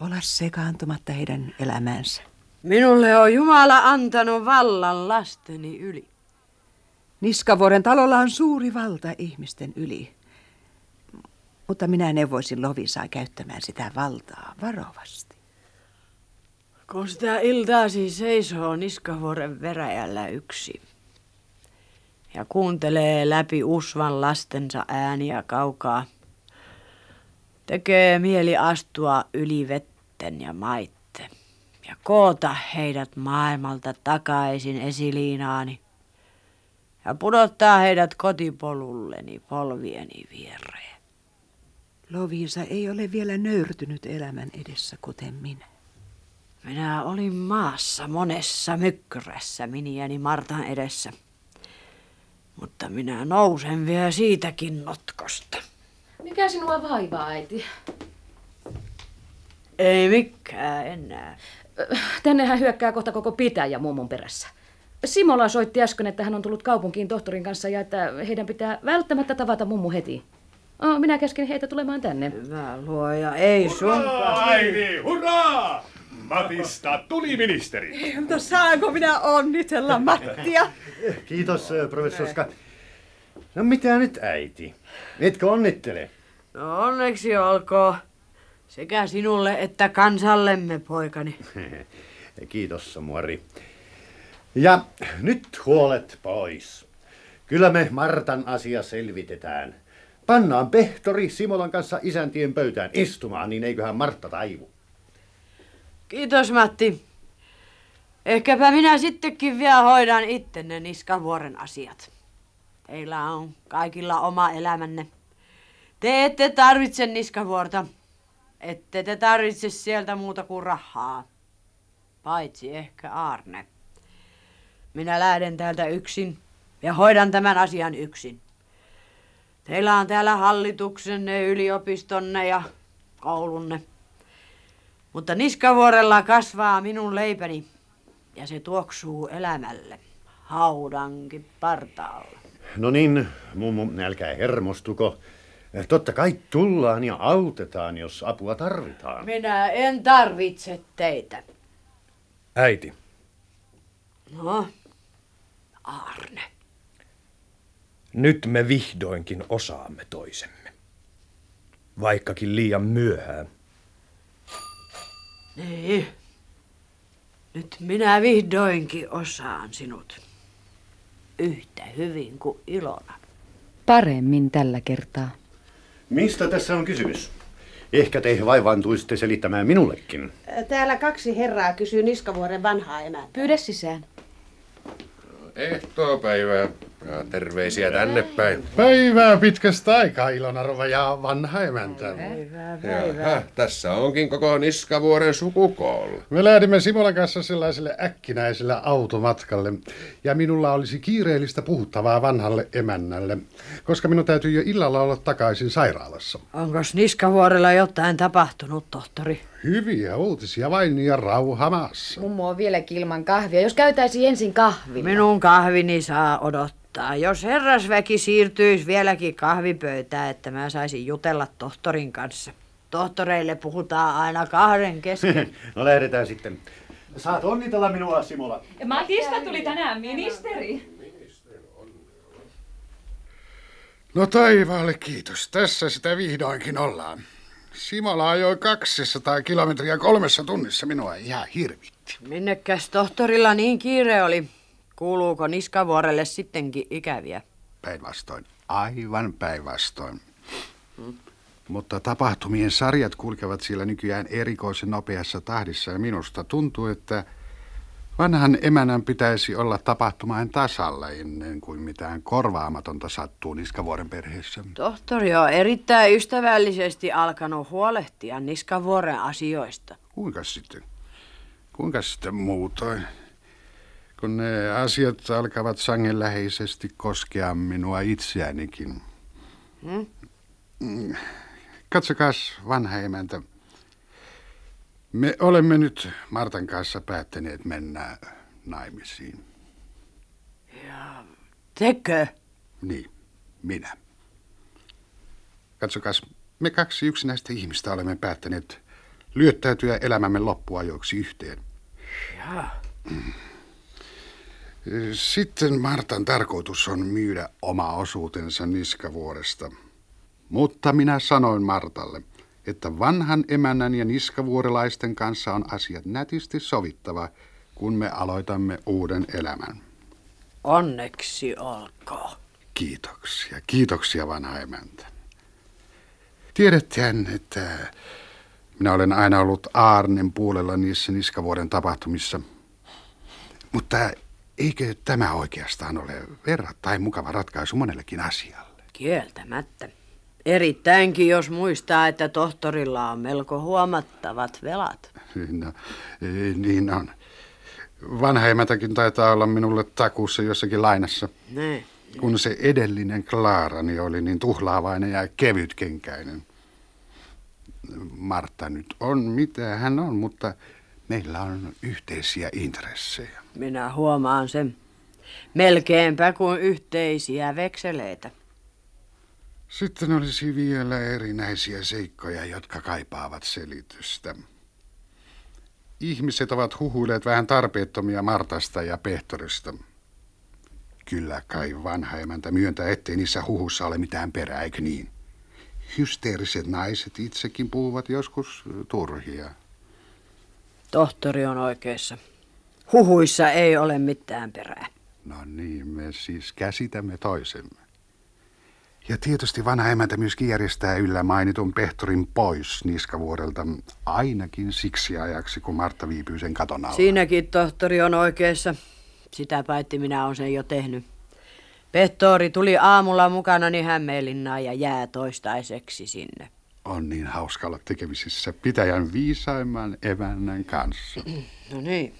Olla sekaantumatta heidän elämäänsä. Minulle on Jumala antanut vallan lasteni yli. Niskavuoren talolla on suuri valta ihmisten yli. Mutta minä neuvoisin Lovisaa käyttämään sitä valtaa varovasti. Kun sitä iltaasi seisoo Niskavuoren veräjällä yksi ja kuuntelee läpi usvan lastensa ääniä kaukaa, tekee mieli astua yli vetten ja maitten ja koota heidät maailmalta takaisin esiliinaani ja pudottaa heidät kotipolulleni polvieni viereen. Loviisa ei ole vielä nöyrtynyt elämän edessä kuten minä. Minä olin maassa monessa mykkyrässä miniäni Martan edessä. Mutta minä nousen vielä siitäkin notkosta. Mikä sinua vaivaa, äiti? Ei mikään enää. Tännehän hyökkää kohta koko pitäjä mummon perässä. Simola soitti äsken, että hän on tullut kaupunkiin tohtorin kanssa ja että heidän pitää välttämättä tavata mummu heti. Oh, minä käskin heitä tulemaan tänne. Hyvä luoja, ei sunkaan. Äiti, hurraa! Matista tuli ministeri. Mutta saanko minä onnitella Mattia? Kiitos, professorska. No mitä nyt, äiti? Etkö onnittele? No onneksi olkoon. Sekä sinulle että kansallemme, poikani. Kiitos, muori. Ja nyt huolet pois. Kyllä me Martan asia selvitetään. Pannaan pehtori Simolan kanssa isäntien pöytään istumaan, niin eiköhän Martta taivu. Kiitos, Matti. Ehkäpä minä sittenkin vielä hoidan ittenne Niskavuoren asiat. Teillä on kaikilla oma elämänne. Te ette tarvitse Niskavuorta. Ette te tarvitse sieltä muuta kuin rahaa. Paitsi ehkä Arne. Minä lähden täältä yksin ja hoidan tämän asian yksin. Teillä on täällä hallituksenne, yliopistonne ja koulunne. Mutta Niskavuorella kasvaa minun leipäni ja se tuoksuu elämälle haudankin partaalla. No niin, mummu, älkää hermostuko. Totta kai tullaan ja autetaan, jos apua tarvitaan. Minä en tarvitse teitä. Äiti, No, Arne. Nyt me vihdoinkin osaamme toisemme. Vaikkakin liian myöhään. Niin. Nyt minä vihdoinkin osaan sinut. Yhtä hyvin kuin Ilona. Paremmin tällä kertaa. Mistä tässä on kysymys? Ehkä te vaivaantuisitte selittämään minullekin. Täällä kaksi herraa kysyy Niskavuoren vanhaa emäntä. Pyydä sisään. Ehtoopäivää ja terveisiä tänne päin. Päivää pitkästä aikaa, Ilona Rova ja vanha emäntä. Jaha, tässä onkin koko Niskavuoren sukukoolla. Me lähdimme Simolan kanssa sellaiselle äkkinäiselle automatkalle, ja minulla olisi kiireellistä puhuttavaa vanhalle emännälle, koska minun täytyy jo illalla olla takaisin sairaalassa. Onko Niskavuorella jotain tapahtunut, tohtori? Hyviä uutisia vain ja rauha maassa. Mummo on vieläkin ilman kahvia. Jos käytäisiin ensin kahvilla. Minun kahvini saa odottaa. Jos herrasväki siirtyisi vieläkin kahvipöytään, että mä saisin jutella tohtorin kanssa. Tohtoreille puhutaan aina kahden kesken. no lähdetään sitten. Saat onnitella minua, Simola. Matista tuli tänään ministeri. No taivaalle kiitos. Tässä sitä vihdoinkin ollaan. Simola ajoi 200 kilometriä kolmessa tunnissa. Minua ihan hirvitti. Minnekäs tohtorilla niin kiire oli? Kuuluuko Niskavuorelle sittenkin ikäviä? Päinvastoin. Aivan päinvastoin. Mutta tapahtumien sarjat kulkevat siellä nykyään erikoisen nopeassa tahdissa ja minusta tuntuu, että vanhan emänän pitäisi olla tapahtumaan tasalla ennen kuin mitään korvaamatonta sattuu Niskavuoren perheessä. Tohtori on erittäin ystävällisesti alkanut huolehtia Niskavuoren asioista. Kuinka sitten? Kuinka sitten muutoin? Kun ne asiat alkavat sangenläheisesti koskea minua itseänikin. Hmm? Mm. Katsokaas, vanha emäntä. Me olemme nyt Martan kanssa päättäneet mennä naimisiin. Ja tekö? Niin, minä. Katsokaas, me kaksi yksinäistä ihmistä olemme päättäneet lyöttäytyä elämämme loppuajoiksi yhteen. Jaa. Sitten Martan tarkoitus on myydä oma osuutensa niskavuoresta. Mutta minä sanoin Martalle, että vanhan emännän ja niskavuorelaisten kanssa on asiat nätisti sovittava, kun me aloitamme uuden elämän. Onneksi olkoon. Kiitoksia, kiitoksia vanha emäntä. Tiedättehän, että minä olen aina ollut Aarnen puolella niissä niskavuoden tapahtumissa. Mutta eikö tämä oikeastaan ole verrattain mukava ratkaisu monellekin asialle? Kieltämättä. Erittäinkin, jos muistaa, että tohtorilla on melko huomattavat velat. No, niin on. Vanha emäntäkin taitaa olla minulle takuussa jossakin lainassa. Ne. Kun se edellinen Klaarani oli niin tuhlaavainen ja kevytkenkäinen. Martta nyt on mitä hän on, mutta meillä on yhteisiä intressejä. Minä huomaan sen. Melkeinpä kuin yhteisiä vekseleitä. Sitten olisi vielä erinäisiä seikkoja, jotka kaipaavat selitystä. Ihmiset ovat huhuilleet vähän tarpeettomia Martasta ja Pehtorista. Kyllä kai vanha emäntä myöntää, ettei niissä huhussa ole mitään perää, eikö niin? Hysteeriset naiset itsekin puhuvat joskus turhia. Tohtori on oikeassa. Huhuissa ei ole mitään perää. No niin, me siis käsitämme toisemme. Ja tietysti vanha emäntä myöskin järjestää yllä mainitun Pehtorin pois Niskavuorelta ainakin siksi ajaksi, kun Martta viipyy sen katon alla. Siinäkin tohtori on oikeassa. Sitä paitsi minä olen sen jo tehnyt. Pehtori tuli aamulla mukanani Hämeenlinnaan ja jää toistaiseksi sinne. On niin hauska olla tekemisissä pitäjän viisaimman emännän kanssa. No niin.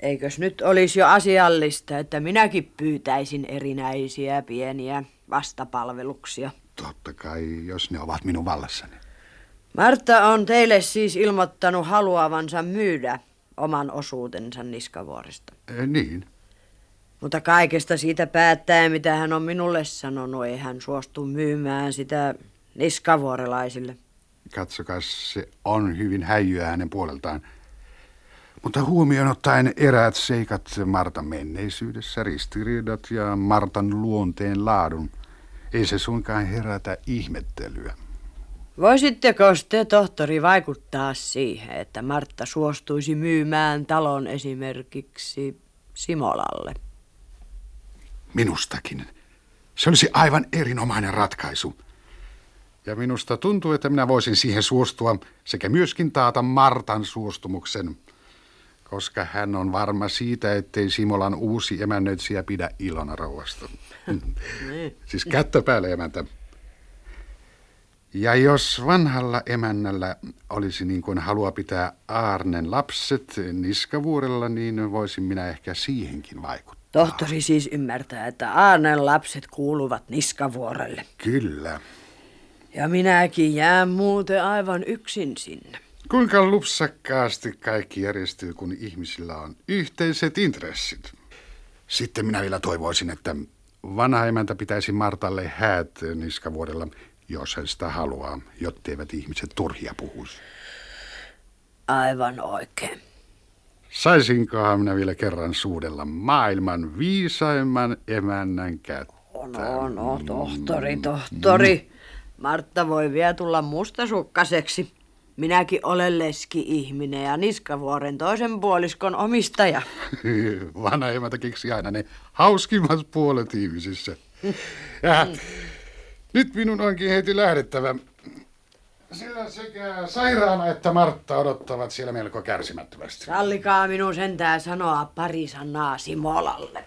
Eikös nyt olisi jo asiallista, että minäkin pyytäisin erinäisiä pieniä vastapalveluksia? Totta kai, jos ne ovat minun vallassani. Martta on teille siis ilmoittanut haluavansa myydä oman osuutensa Niskavuoresta. Eh, niin. Mutta kaikesta siitä päättää, mitä hän on minulle sanonut, ei hän suostu myymään sitä niskavuorelaisille. Katsokaa, se on hyvin häijyä hänen puoleltaan. Mutta huomioon ottaen eräät seikat Martan menneisyydessä, ristiriidat ja Martan luonteen laadun, ei se suinkaan herätä ihmettelyä. Voisitteko te, tohtori, vaikuttaa siihen, että Martta suostuisi myymään talon esimerkiksi Simolalle? Minustakin. Se olisi aivan erinomainen ratkaisu. Ja minusta tuntuu, että minä voisin siihen suostua sekä myöskin taata Martan suostumuksen, koska hän on varma siitä, ettei Simolan uusi emännöitsijä pidä Ilona rouvasta. siis kättä päälle emäntä. Ja jos vanhalla emännällä olisi niin kuin halua pitää Aarnen lapset niskavuorella, niin voisin minä ehkä siihenkin vaikuttaa. Tohtori siis ymmärtää, että Aarnen lapset kuuluvat Niskavuorelle. Kyllä. Ja minäkin jään muuten aivan yksin sinne. Kuinka lupsakkaasti kaikki järjestyy, kun ihmisillä on yhteiset intressit. Sitten minä vielä toivoisin, että vanha emäntä pitäisi Martalle häät niskavuodella, jos hän sitä haluaa, jotteivät ihmiset turhia puhuisi. Aivan oikein. Saisinkohan minä vielä kerran suudella maailman viisaimman emännän kättä? No, no, tohtori, tohtori. Martta voi vielä tulla mustasukkaseksi. Minäkin olen leski-ihminen ja Niskavuoren toisen puoliskon omistaja. Vanha emäntä keksi aina ne hauskimmat puolet ihmisissä. Ja, nyt minun onkin heti lähdettävä. Sillä sekä sairaana että Martta odottavat siellä melko kärsimättömästi. Sallikaa minun sentään sanoa pari sanaa Simolalle.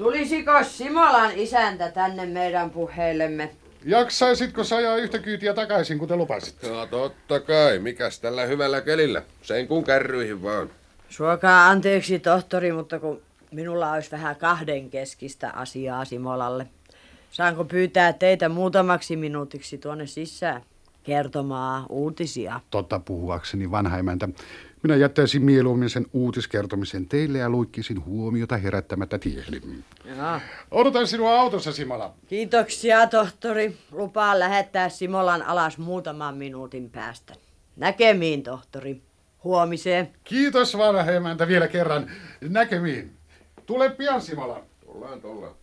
Tulisiko Simolan isäntä tänne meidän puheillemme? Jaksaisitko sä ajaa yhtä kyytiä takaisin, kuten lupasit? No totta kai, mikäs tällä hyvällä kelillä? Sen kun kärryihin vaan. Suokaa anteeksi, tohtori, mutta kun minulla olisi vähän kahden keskistä asiaa Simolalle. Saanko pyytää teitä muutamaksi minuutiksi tuonne sisään kertomaan uutisia? Totta puhuakseni vanha emäntä. Minä jättäisin mieluummin sen uutiskertomisen teille ja luikkisin huomiota herättämättä tiehdi. Jaa. Odotan sinua autossa, Simola. Kiitoksia, tohtori. Lupaan lähettää Simolan alas muutaman minuutin päästä. Näkemiin, tohtori. Huomiseen. Kiitos vanha emäntä vielä kerran. Näkemiin. Tule pian, Simola. Tullaan, tullaan.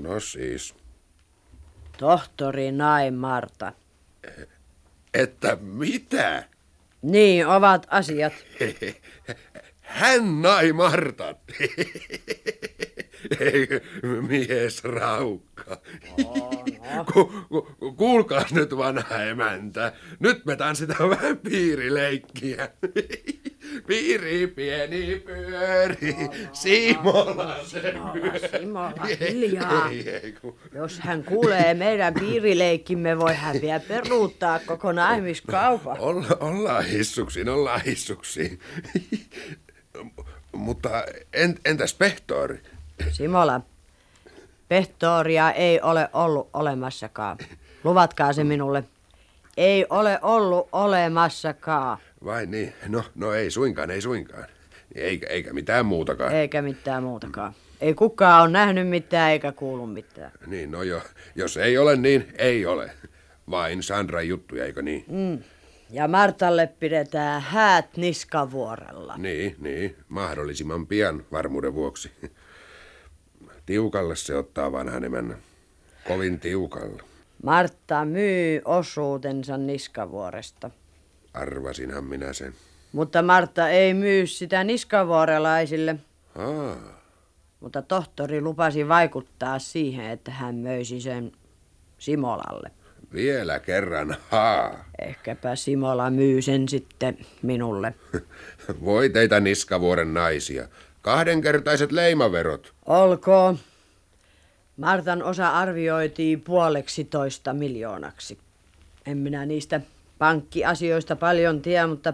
No siis, Tohtori Nai Marta. Että mitä? Niin ovat asiat. Hän nai Martan. Ei, mies raukka. Ku, ku, kuulkaas nyt vanha emäntä. Nyt me tanssitaan vähän piirileikkiä. Piiri pieni pyöri, Simola se. Simola, hiljaa. Ei, ei, kun... Jos hän kuulee meidän piirileikkimme, voi hän vielä peruuttaa koko naimiskaupan. Olla, ollaan hissuksiin, ollaan hissuksiin. Mutta en, entäs pehtori? Simola, pehtoria ei ole ollut olemassakaan. Luvatkaa se minulle. Ei ole ollut olemassakaan. Vai niin? No, no ei suinkaan, ei suinkaan. Eikä, eikä mitään muutakaan. Eikä mitään muutakaan. Ei kukaan ole nähnyt mitään eikä kuullut mitään. Niin, no jo, jos ei ole, niin ei ole. Vain Sandran juttuja, eikö niin? Mm. Ja Martalle pidetään häät niskavuorella. Niin, niin. Mahdollisimman pian varmuuden vuoksi. Tiukalle se ottaa vanhan emännän. Kovin tiukalle. Martta myy osuutensa niskavuoresta. Arvasinhan minä sen. Mutta Martta ei myy sitä niskavuorelaisille. Aa, Mutta tohtori lupasi vaikuttaa siihen, että hän möisi sen Simolalle. vielä kerran, haa. Ehkäpä Simola myy sen sitten minulle. Voi teitä niskavuoren naisia. Kahdenkertaiset leimaverot. Olkoon. Martan osa arvioitiin puoleksi toista miljoonaksi. En minä niistä pankkiasioista paljon tiedä, mutta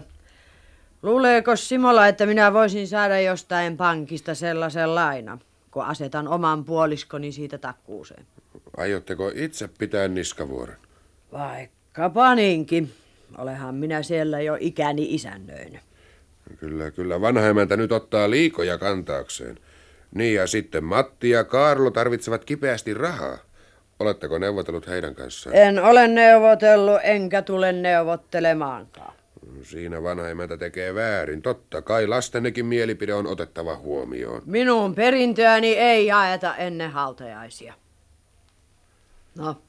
luuleeko Simola, että minä voisin saada jostain pankista sellaisen laina, kun asetan oman puoliskoni siitä takkuuseen? Aiotteko itse pitää niskavuoren? Vaikkapa niinkin. Olehan minä siellä jo ikäni isännöin. Kyllä, kyllä vanhaimäntä nyt ottaa liikoja kantaakseen. Niin ja sitten Matti ja Kaarlo tarvitsevat kipeästi rahaa. Oletteko neuvotellut heidän kanssaan? En ole neuvotellut, enkä tule neuvottelemaankaan. Siinä vanhaimäntä tekee väärin. Totta kai lastennekin mielipide on otettava huomioon. Minun perintöäni ei jaeta ennen hautajaisia. No,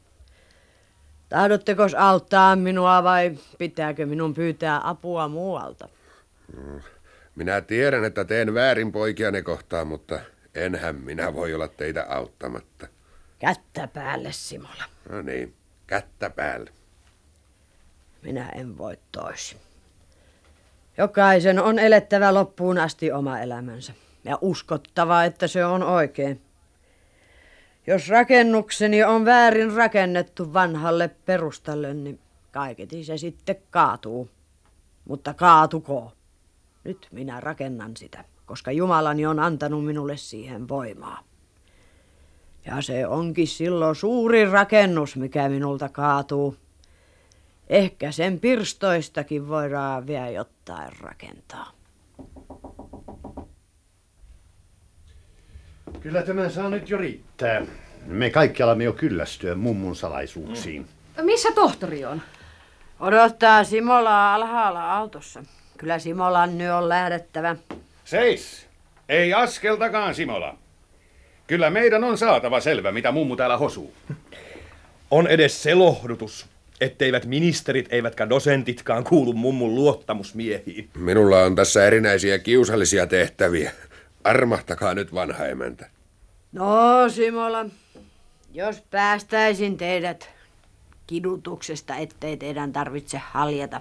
tahdotteko auttaa minua vai pitääkö minun pyytää apua muualta? Minä tiedän, että teen väärin poikiane kohtaan, mutta enhän minä voi olla teitä auttamatta. Kättä päälle, Simola. No niin, kättä päälle. Minä en voi toisin. Jokaisen on elettävä loppuun asti oma elämänsä ja uskottava, että se on oikein. Jos rakennukseni on väärin rakennettu vanhalle perustalle, niin kaiketi se sitten kaatuu. Mutta kaatuko? Nyt minä rakennan sitä, koska Jumalani on antanut minulle siihen voimaa. Ja se onkin silloin suuri rakennus, mikä minulta kaatuu. Ehkä sen pirstoistakin voidaan vielä jotain rakentaa. Kyllä tämä saa nyt jo riittää. Me kaikki alamme jo kyllästyä mummun salaisuuksiin. Missä tohtori on? Odottaa Simolaa alhaalla autossa. Kyllä Simolan nyt on lähdettävä. Seis! Ei askeltakaan, Simola. Kyllä meidän on saatava selvä, mitä mummu täällä hosuu. On edes se lohdutus, etteivät ministerit eivätkä dosentitkaan kuulu mummun luottamusmiehiin. Minulla on tässä erinäisiä kiusallisia tehtäviä. Armahtakaa nyt vanha emäntä. No, Simola, jos päästäisin teidät kidutuksesta, ettei teidän tarvitse haljata.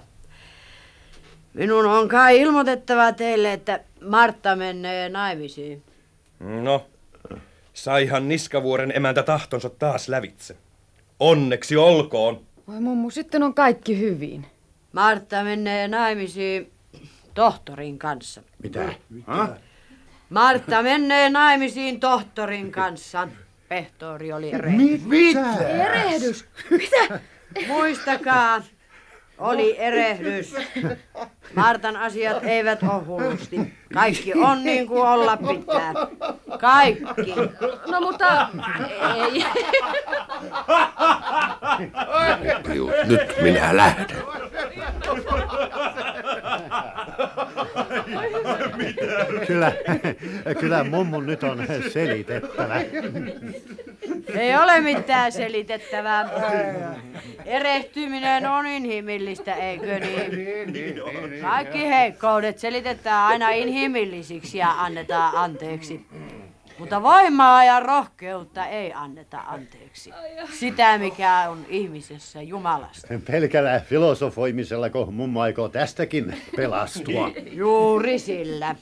Minun on kai ilmoitettava teille, että Martta menee naimisiin. No, saihan Niskavuoren emäntä tahtonsa taas lävitse. Onneksi olkoon. Voi mummu, sitten on kaikki hyvin. Martta menee naimisiin tohtorin kanssa. Mitä? Ha? Martta menee naimisiin tohtorin kanssa. Pehtori oli erehdys. Mitä? Erehdys? Mitä? Muistakaa, oli erehdys. Martan asiat eivät ole hullusti. Kaikki on niin kuin olla pitää. Kaikki. No mutta ei. Juu, nyt minä lähden. Kyllä, kyllä mummun nyt on selitettävä. Ei ole mitään selitettävää. Erehtyminen on inhimillistä, eikö niin? Kaikki heikkoudet selitetään aina inhimillisiksi ja annetaan anteeksi. Mutta voimaa ja rohkeutta ei anneta anteeksi. Sitä, mikä on ihmisessä Jumalasta. Pelkällä filosofoimisella, kun mummo aikoo tästäkin pelastua. Juuri sillä.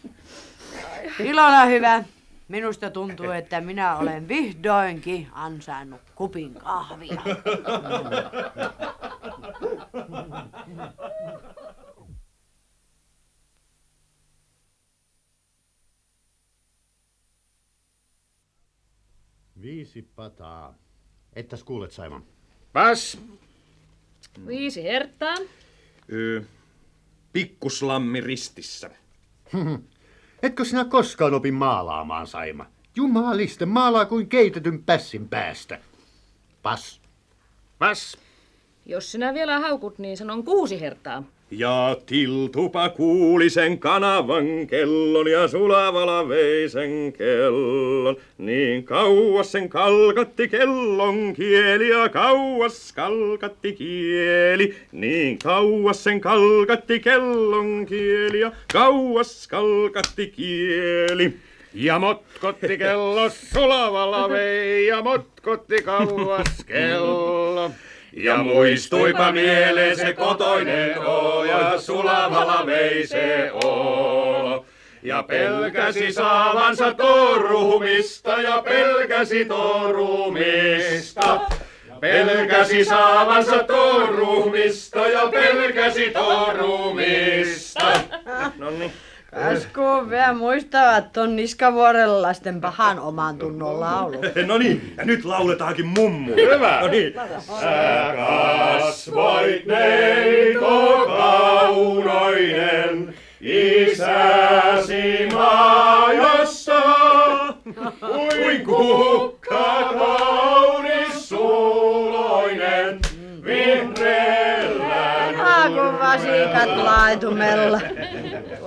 Ilona hyvä. Minusta tuntuu, että minä olen vihdoinkin ansainnut kupin kahvia. Viisi pataa. Ettäs kuulet, Saimon? Pas! Viisi hertaa. Öö, pikkuslammi ristissä. Etkö sinä koskaan opi maalaamaan, Saima? Jumaliste, maalaa kuin keitetyn pässin päästä. Pas. Pas! Jos sinä vielä haukut, niin sanon kuusi hertaa. Ja tiltupa kuuli sen kanavan kellon ja sulavala vei sen kellon. Niin kauas sen kalkatti kellon kieli ja kauas kalkatti kieli. Niin kauas sen kalkatti kellon kieli ja kauas kalkatti kieli. Ja motkotti kello sulavalla vei ja motkotti kauas kello. Ja muistuipa mieleen se kotoinen olo ja sulavalla vei se olo. Ja pelkäsi saavansa torumista ja pelkäsi torumista. Pelkäsi saavansa torumista ja pelkäsi torumista. No niin. Vielä muistavat ton Niskavuoren lasten pahan oman tunnon laulu. No niin, ja nyt lauletaankin mummu. Hyvä. No niin. Sä kasvoit neito kaunoinen, isäsi maajassa. Kuin kukka kaunis suloinen, vihreällä Ah, kun vasikat laitumella.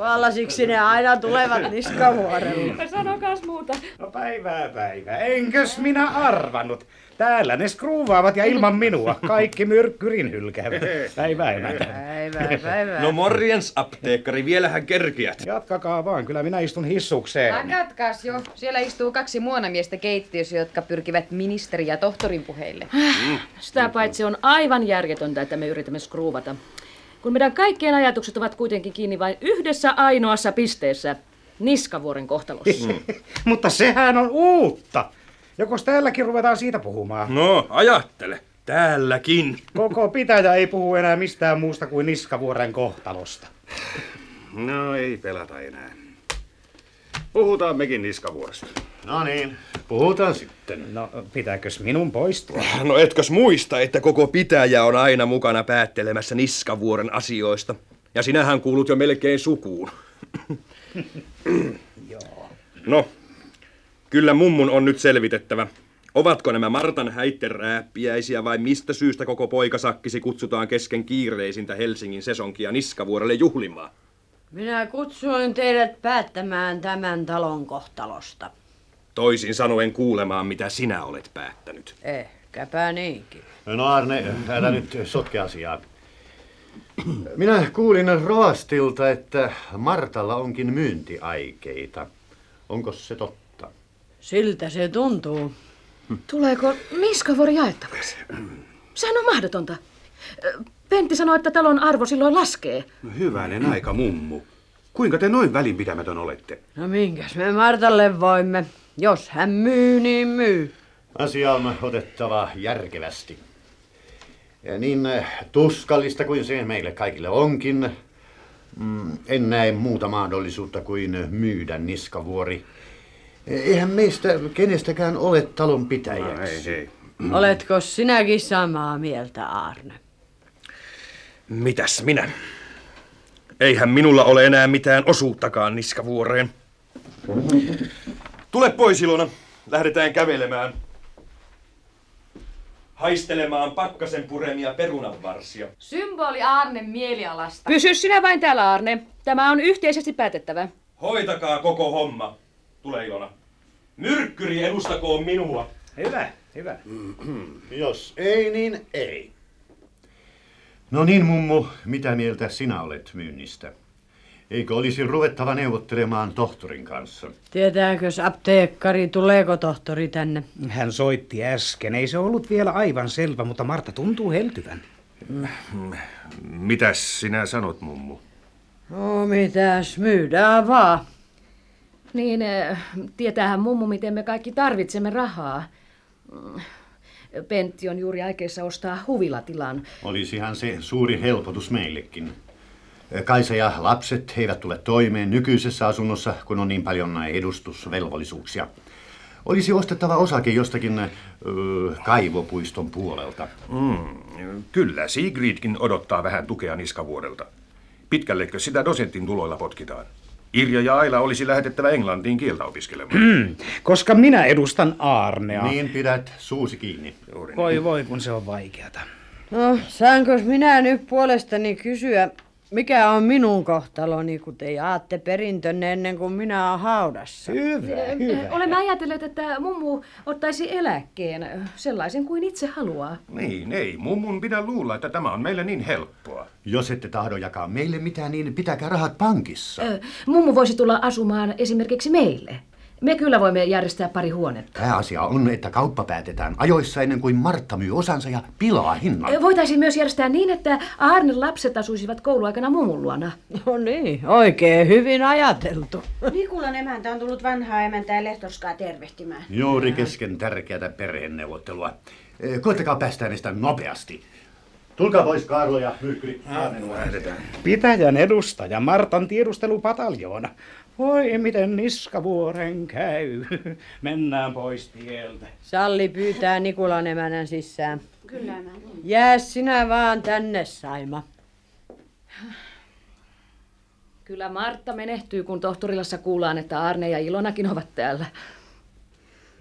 Tuolla siksi ne aina tulevat Niskavuorelle. Sanokas muuta. No päivää päivää. Enkös minä arvannut? Täällä ne skruuvaavat ja ilman minua. Kaikki myrkkyrin hylkäävät. Päivää emäntä. Päivää, päivää. No morjens apteekkari, vielähän kerkiät. Jatkakaa vaan, kyllä minä istun hissukseen. Lakatkaas jo. Siellä istuu kaksi muonamiestä keittiössä, jotka pyrkivät ministeri- ja tohtorin puheille. Sitä paitsi on aivan järjetöntä, että me yritämme skruuvata. Kun meidän kaikkien ajatukset ovat kuitenkin kiinni vain yhdessä ainoassa pisteessä, Niskavuoren kohtalossa. Mutta sehän on uutta. Jokos täälläkin ruvetaan siitä puhumaan? No, ajattele. Täälläkin. Koko pitäjä ei puhu enää mistään muusta kuin Niskavuoren kohtalosta. No ei pelata enää. Puhutaan mekin niskavuoresta. No niin, puhutaan sitten. No, pitääkös minun poistua? No etkös muista, että koko pitäjä on aina mukana päättelemässä Niskavuoren asioista. Ja sinähän kuulut jo melkein sukuun. Joo. No, kyllä mummun on nyt selvitettävä. Ovatko nämä Martan häitterääppiäisiä vai mistä syystä koko poikasakkisi kutsutaan kesken kiireisintä Helsingin sesonkia Niskavuorelle juhlimaan? Minä kutsuin teidät päättämään tämän talon kohtalosta. Toisin sanoen kuulemaan, mitä sinä olet päättänyt. Ehkäpä niinkin. No Arne, älä nyt sotke asiaa. Minä kuulin Roastilta, että Martalla onkin myyntiaikeita. Onko se totta? Siltä se tuntuu. Tuleeko Niskavuori jaettavaksi? Sehän on mahdotonta. Pentti sanoi, että talon arvo silloin laskee. No hyvänen aika, mummu. Kuinka te noin välinpitämätön olette? No minkäs me Martalle voimme? Jos hän myy, niin myy. Asia on otettava järkevästi. Ja niin eh, tuskallista kuin se meille kaikille onkin, mm, en näe muuta mahdollisuutta kuin myydä niskavuori. Eihän meistä kenestäkään ole talon pitäjäksi. No, ei, ei. Oletko sinäkin samaa mieltä, Arne? Mitäs minä? Eihän minulla ole enää mitään osuuttakaan niskavuoreen. Tule pois, Ilona. Lähdetään kävelemään. Haistelemaan pakkasen puremia perunanvarsia. Symboli Arnen mielialasta. Pysy sinä vain täällä, Arne. Tämä on yhteisesti päätettävä. Hoitakaa koko homma. Tule, Ilona. Myrkkyri edustakoon minua. Hyvä, hyvä. Jos ei, niin ei. No niin, mummu, mitä mieltä sinä olet myynnistä? Eikö olisi ruvettava neuvottelemaan tohtorin kanssa? Tietääkös apteekkari, tuleeko tohtori tänne? Hän soitti äsken. Ei se ollut vielä aivan selvä, mutta Marta tuntuu heltyvän. Mitäs sinä sanot, mummu? No mitäs, myydään vaan. Niin, eh, tietäähän mummu, miten me kaikki tarvitsemme rahaa. Mm, Pentti on juuri aikeissa ostaa huvilatilan. Olisihan se suuri helpotus meillekin. Kaisa ja lapset eivät tule toimeen nykyisessä asunnossa, kun on niin paljon edustusvelvollisuuksia. Olisi ostettava osake jostakin ö, kaivopuiston puolelta. Mm, kyllä, Sigridkin odottaa vähän tukea niskavuodelta. Pitkällekö sitä dosentin tuloilla potkitaan? Irja ja Aila olisi lähetettävä Englantiin kieltä opiskelemaan. Hmm, Koska minä edustan Aarnea. Niin pidät suusi kiinni. Voi voi, kun se on vaikeata. No, saanko minä nyt puolestani kysyä, mikä on minun kohtaloni, kun te jaatte perintönne ennen kuin minä olen haudassa? Hyvä, Eh, Olemme ajatelleet, että mummu ottaisi eläkkeen, sellaisen kuin itse haluaa. Niin, ei. Mummun pidä luulla, että tämä on meille niin helppoa. Jos ette tahdo jakaa meille mitään, niin pitäkää rahat pankissa. Ö, Mummu voisi tulla asumaan esimerkiksi meille. Me kyllä voimme järjestää pari huonetta. Pääasia on, että kauppa päätetään ajoissa ennen kuin Martta myy osansa ja pilaa hinnan. Voitaisiin myös järjestää niin, että Aarnen lapset asuisivat kouluaikana mummun luona. No niin, oikein hyvin ajateltu. Nikulan emäntä on tullut vanhaa emäntää Lehtorskaa tervehtimään. Juuri kesken tärkeätä perheneuvottelua. Eh, Koettakaa päästä äänestä nopeasti. Tulkaa pois Kaarlo ja Myrkkyri. Pitäjän edustaja Martan tiedustelupataljoona. Voi miten niskavuoren käy. Mennään pois tieltä. Salli pyytää Nikulan emänän sisään. Kyllä emäntä. Jää sinä vaan tänne, Saima. Kyllä Martta menehtyy, kun tohtorilassa kuullaan, että Arne ja Ilonakin ovat täällä.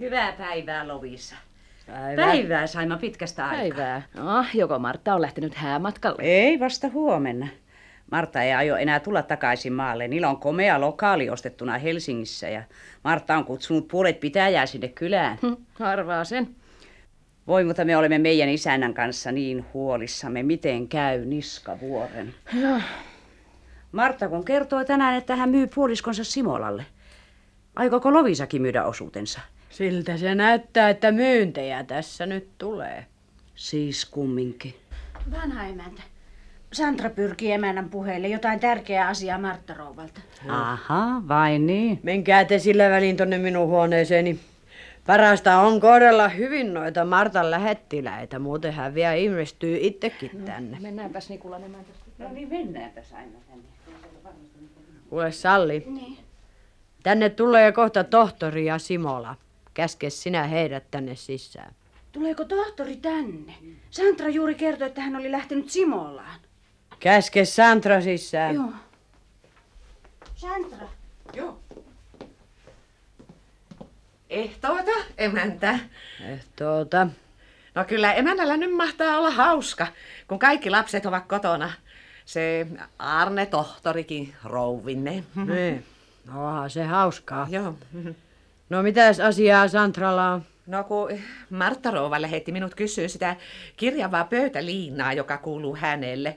Hyvää päivää, Lovisa. Päivää. Päivää saimme pitkästä aikaa. Päivää. No, joko Martta on lähtenyt häämatkalle? Ei, vasta huomenna. Martta ei aio enää tulla takaisin maalle. Niillä on komea lokaali ostettuna Helsingissä ja Martta on kutsunut puolet pitäjää sinne kylään. Harvaa sen. Voi, mutta me olemme meidän isännän kanssa niin huolissamme, miten käy Niskavuoren. Joo. Martta kun kertoo tänään, että hän myy puoliskonsa Simolalle. Aikooko Lovisakin myydä osuutensa? Siltä se näyttää, että myyntejä tässä nyt tulee. Siis kumminkin. Vanha emäntä. Sandra pyrkii emännän puheille jotain tärkeää asiaa Martta Rouvalta. Aha, vai niin? Menkää te sillä välin tonne minun huoneeseeni. Parasta on kohdella hyvin noita Martan lähettiläitä, muuten hän vielä ilmestyy itsekin tänne. Mennäänpäs Nikulan emäntä. No niin, mennäänpäs aina tänne. Kuule Salli, Niin. tänne tulee kohta tohtori ja Simola. Käske sinä heidät tänne sisään. Tuleeko tohtori tänne? Sandra juuri kertoi, että hän oli lähtenyt Simolaan. Käske Santra sisään. Joo. Sandra. Joo. Ehtoota, emäntä. Ehtoota. No kyllä emännällä nyt mahtaa olla hauska, kun kaikki lapset ovat kotona. Se Arne tohtorikin rouvinne. Niin. No, onhan se hauskaa. Joo. No mitäs asiaa Santralla on? No kun Martta Rouva lähetti minut kysyä sitä kirjavaa pöytäliinaa, joka kuuluu hänelle.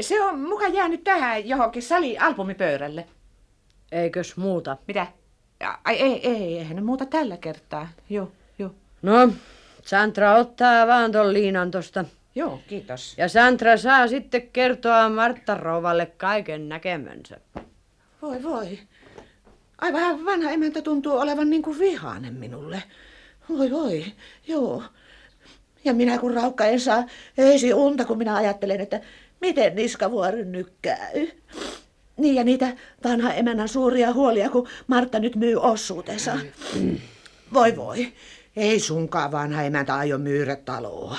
Se on muka jäänyt tähän johonkin sali-albumipöydälle. Eikös muuta? Mitä? Ai ei, ei, eihän muuta tällä kertaa. Joo, joo. No, Santra ottaa vaan ton liinan tosta. Joo, kiitos. Ja Santra saa sitten kertoa Martta Rouvalle kaiken näkemänsä. Voi voi. Aivan vanha emäntä tuntuu olevan niin kuin vihainen minulle. Voi voi, joo. Ja minä kun raukka en saa eisi unta, kun minä ajattelen, että miten niskavuoren nyt käy. Niin ja niitä vanha emännän suuria huolia, kun Martta nyt myy osuutensa. Voi voi, ei sunkaan vanha emäntä aio myydä taloa.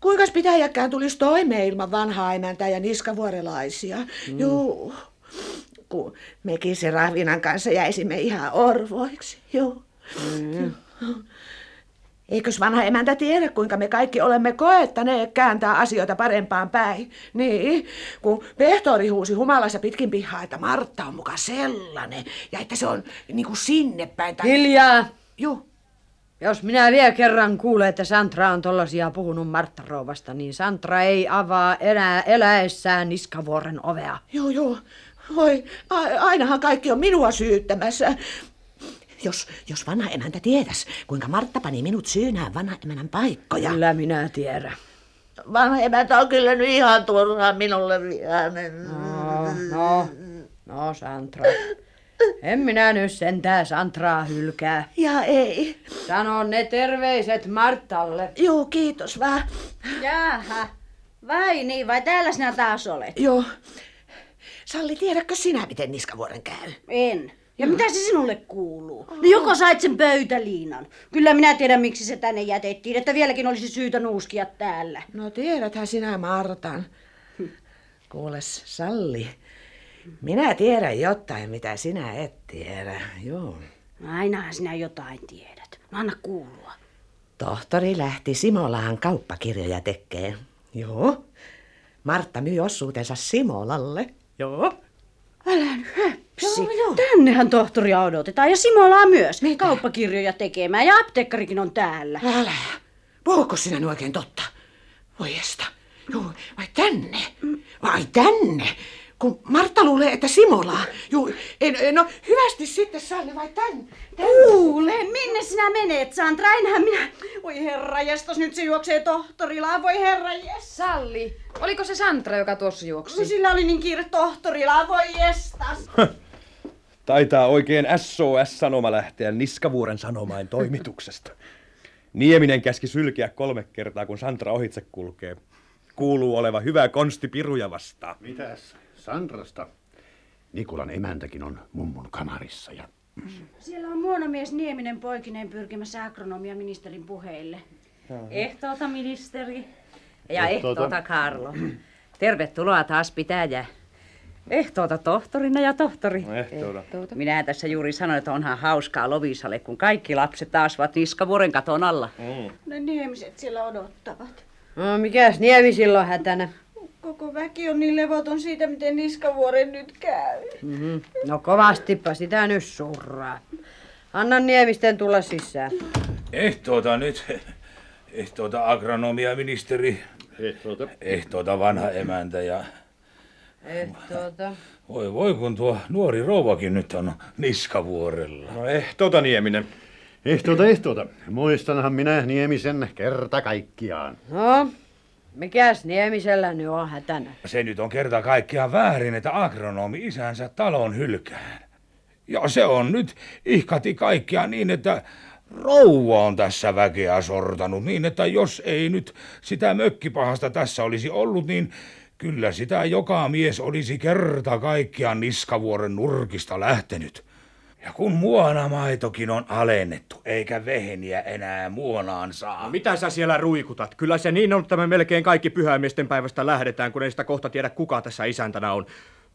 Kuinkas pitäjäkään tulisi toimeen ilman vanhaa emäntää ja niskavuorelaisia? Mm. Juu, kun mekin se Rahvinan kanssa jäisimme ihan orvoiksi. Joo. Mm. Eikös vanha emäntä tiedä, kuinka me kaikki olemme koettaneet kääntää asioita parempaan päin? Niin, kun pehtori huusi humalassa pitkin pihaa, että Martta on muka sellainen ja että se on niin kuin sinne päin. Tai... Hiljaa! Joo. Jos minä vielä kerran kuulen, että Santra on tollasia puhunut Martta Rouvasta, niin Santra ei avaa enää eläessään niskavuoren ovea. Joo, joo. Voi, a- ainahan kaikki on minua syyttämässä. Jos, jos vanha emäntä tietäs, kuinka Martta pani minut syynään vanha emännän paikkoja. Kyllä minä tiedän. Vanha emäntä on kyllä nyt ihan turhaan minulle vihainen. No, no, no Santra. En minä nyt sentään Santraa hylkää. Ja ei. Sano ne terveiset Martalle. Joo, kiitos vaan. Jaha. Vai niin, vai täällä sinä taas olet? Joo. Salli, tiedätkö sinä, miten niskavuoren käy? En. Ja mitä se sinulle kuuluu? No joko sait sen pöytäliinan? Kyllä minä tiedän, miksi se tänne jätettiin, että vieläkin olisi syytä nuuskia täällä. No tiedäthän sinä Martan. Kuules, Salli. Minä tiedän jotain, mitä sinä et tiedä. Joo. Ainahan sinä jotain tiedät. No anna kuulua. Tohtori lähti Simolaan kauppakirjoja tekee. Joo. Martta myi osuutensa Simolalle. Joo. Älä nyt. Joo, joo. Tännehän tohtoria odotetaan ja Simolaa myös. Mitä? Kauppakirjoja tekemään ja apteekkarikin on täällä. Älä. Puhuuko sinä nyt oikein totta? Voi estä. Joo, vai tänne? Vai tänne? kun Martta luulee, että Simola. Juu, en, no hyvästi sitten Salli vai tän? tän. Kuule, minne sinä menet, Sandra? Enhän minä... Oi herra jestas, nyt se juoksee tohtorilaan, voi herra jestas. Salli, oliko se Santra, joka tuossa juoksi? No, sillä oli niin kiire tohtorilaan, voi jestas. Taitaa oikein SOS-sanoma lähteä Niskavuoren sanomain toimituksesta. Nieminen käski sylkeä kolme kertaa, kun Santra ohitse kulkee. Kuuluu oleva hyvä konsti piruja vastaan. Mitäs? Sandrasta? Nikulan emäntäkin on mummun kamarissa ja... Siellä on muonomies Nieminen poikineen pyrkimässä agronomia ministerin puheille. Ehtoota ministeri. Ja Ehtoota. ehtoota Karlo. Tervetuloa taas pitäjä. Ehtoota tohtorina ja tohtori. Ehtoota. Minä tässä juuri sanoin, että onhan hauskaa Lovisalle, kun kaikki lapset taas ovat niskavuoren katon alla. Ne niemiset siellä odottavat. No mikäs Niemisillä on hätänä? Koko väki on niin levoton siitä, miten Niskavuoren nyt käy. Mm-hmm. No kovastipa sitä nyt surraa. Anna Niemisten tulla sisään. Ehtoota nyt. Ehtoota agronomia ministeri. Ehtoota. Ehtoota vanha emäntä ja... Ehtoota. Voi voi kun tuo nuori rouvakin nyt on niskavuorella. No ehtoota Nieminen. Ehtoota, ehtoota. Muistanhan minä Niemisen kerta kaikkiaan. No, mikäs Niemisellä nyt on hätänä? Se nyt on kerta kaikkiaan väärin, että agronomi isänsä talon hylkää. Ja se on nyt ihkati kaikkia niin, että rouva on tässä väkeä sortanut niin, että jos ei nyt sitä mökkipahasta tässä olisi ollut, niin kyllä sitä joka mies olisi kerta kaikkiaan niskavuoren nurkista lähtenyt. Ja kun muonamaitokin on alennettu, eikä veheniä enää muonaan saa. No mitä sä siellä ruikutat? Kyllä se niin on, että me melkein kaikki pyhämiesten päivästä lähdetään, kun ei sitä kohta tiedä kuka tässä isäntänä on.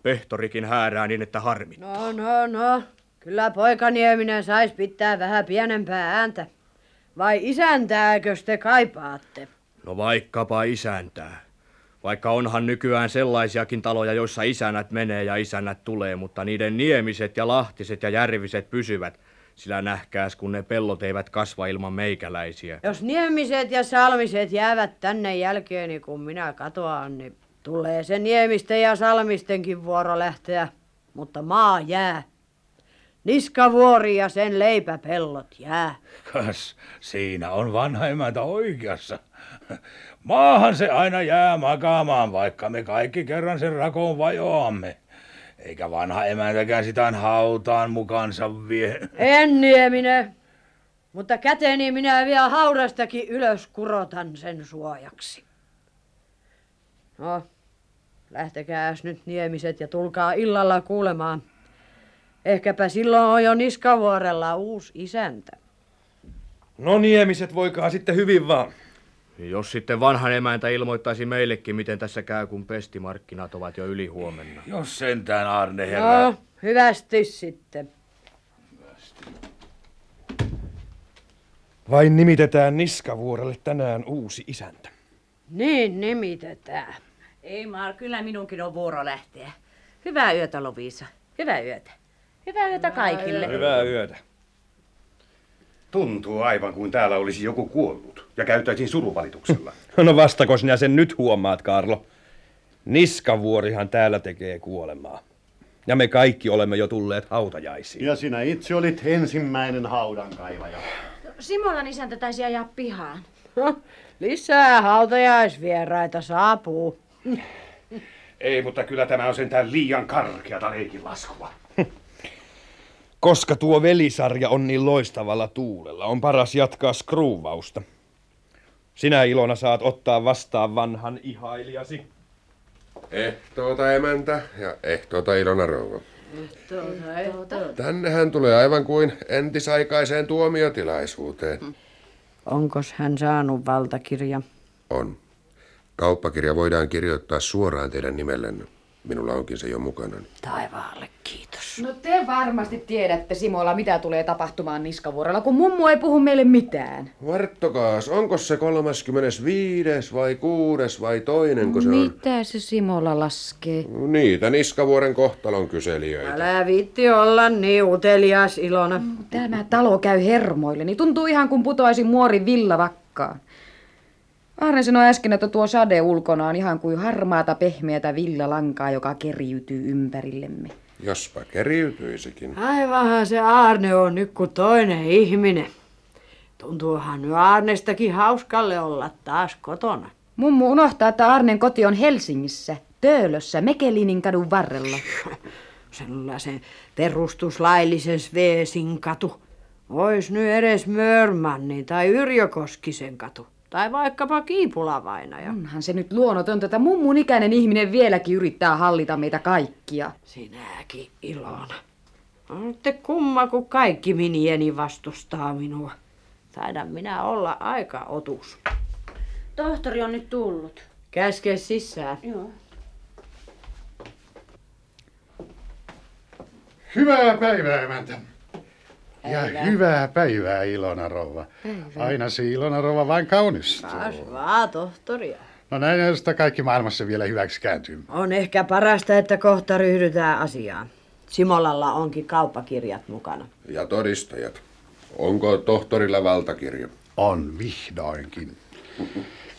Pehtorikin häärää niin, että harmi. No, no, no. Kyllä poika Nieminen sais pitää vähän pienempää ääntä. Vai isäntääkös te kaipaatte? No vaikkapa isäntää. Vaikka onhan nykyään sellaisiakin taloja, joissa isänät menee ja isännät tulee, mutta niiden niemiset ja lahtiset ja järviset pysyvät. Sillä nähkääs, kun ne pellot eivät kasva ilman meikäläisiä. Jos Niemiset ja Salmiset jäävät tänne jälkeeni, kun minä katoan, niin tulee se Niemisten ja Salmistenkin vuoro lähteä. Mutta maa jää. Niskavuori ja sen leipäpellot jää. Kas, siinä on vanha emäntä oikeassa. Maahan se aina jää makaamaan, vaikka me kaikki kerran sen rakoon vajoamme. Eikä vanha emäntäkään sitä hautaan mukansa vie. En Nieminen. Mutta käteni minä vielä haudastakin ylös kurotan sen suojaksi. No, lähtekääs nyt Niemiset ja tulkaa illalla kuulemaan. Ehkäpä silloin on jo Niskavuorella uusi isäntä. No niemiset, voikaa sitten hyvin vaan. Jos sitten vanhan emäntä ilmoittaisi meillekin, miten tässä käy, kun pestimarkkinat ovat jo yli huomenna. Jos sentään Arne herra. No, hyvästi sitten. Vain nimitetään Niskavuorelle tänään uusi isäntä. Niin nimitetään. Ei Mar, kyllä minunkin on vuoro lähteä. Hyvää yötä, Lovisa. Hyvää yötä. Hyvää yötä kaikille. Hyvää yötä. Tuntuu aivan kuin täällä olisi joku kuollut ja käytäisiin suruvalituksella. No vastako sinä sen nyt huomaat, Karlo? Niskavuorihan täällä tekee kuolemaa. Ja me kaikki olemme jo tulleet hautajaisiin. Ja sinä itse olit ensimmäinen haudankaivaja. Simolan isäntä taisi ajaa pihaan. Lisää hautajaisvieraita saapuu. Ei, mutta kyllä tämä on sentään liian karkeata leikinlaskua. Koska tuo velisarja on niin loistavalla tuulella, on paras jatkaa skruuvausta. Sinä Ilona saat ottaa vastaan vanhan ihailijasi. Ehtoota emäntä ja ehtoota Ilona rouva. Ehtoota, ehtoota. Tänne hän tulee aivan kuin entisaikaiseen tuomiotilaisuuteen. Onkos hän saanut valtakirja? On. Kauppakirja voidaan kirjoittaa suoraan teidän nimellenne. Minulla onkin se jo mukana. Taivaalle kiitos. No te varmasti tiedätte, Simola, mitä tulee tapahtumaan Niskavuorella, kun mummu ei puhu meille mitään. Varttokaas, onko se 35. vai 6. vai toinen, kun se on? Mitä se Simola laskee? Niitä Niskavuoren kohtalon kyselijöitä. Älä viitti olla niin utelias, Ilona. Tämä talo käy hermoille, niin tuntuu ihan kuin putoaisin muori villavakkaan. Arne sanoi äsken, että tuo sade ulkona on ihan kuin harmaata pehmeätä villalankaa, joka keriytyy ympärillemme. Jospa keriytyisikin. Aivanhan se Arne on nyt kuin toinen ihminen. Tuntuuhan nyt Arnestakin hauskalle olla taas kotona. Mummu unohtaa, että Arnen koti on Helsingissä, Töölössä, Mekelinin kadun varrella. Sellaisen perustuslaillisen Sveesin katu. Ois nyt edes Mörmanni tai Yrjö Koskisen katu. Tai vaikkapa Kiipulavainaja. Onhan se nyt luonnotonta, että mummun ikäinen ihminen vieläkin yrittää hallita meitä kaikkia. Sinäkin, Ilona. On nyt kumma, kun kaikki minieni vastustaa minua. Taidan minä olla aika otus. Tohtori on nyt tullut. Käske sisään. Joo. Hyvää päivää, emäntä. Ja hyvää päivää, Ilona Rouva. Päivää. Aina se Ilona Rouva vain kaunistuu. Taas vaan tohtoria. No näin sitä kaikki maailmassa vielä hyväksi kääntyy. On ehkä parasta, että kohta ryhdytään asiaan. Simolalla onkin kauppakirjat mukana. Ja todistajat. Onko tohtorilla valtakirja? On vihdoinkin.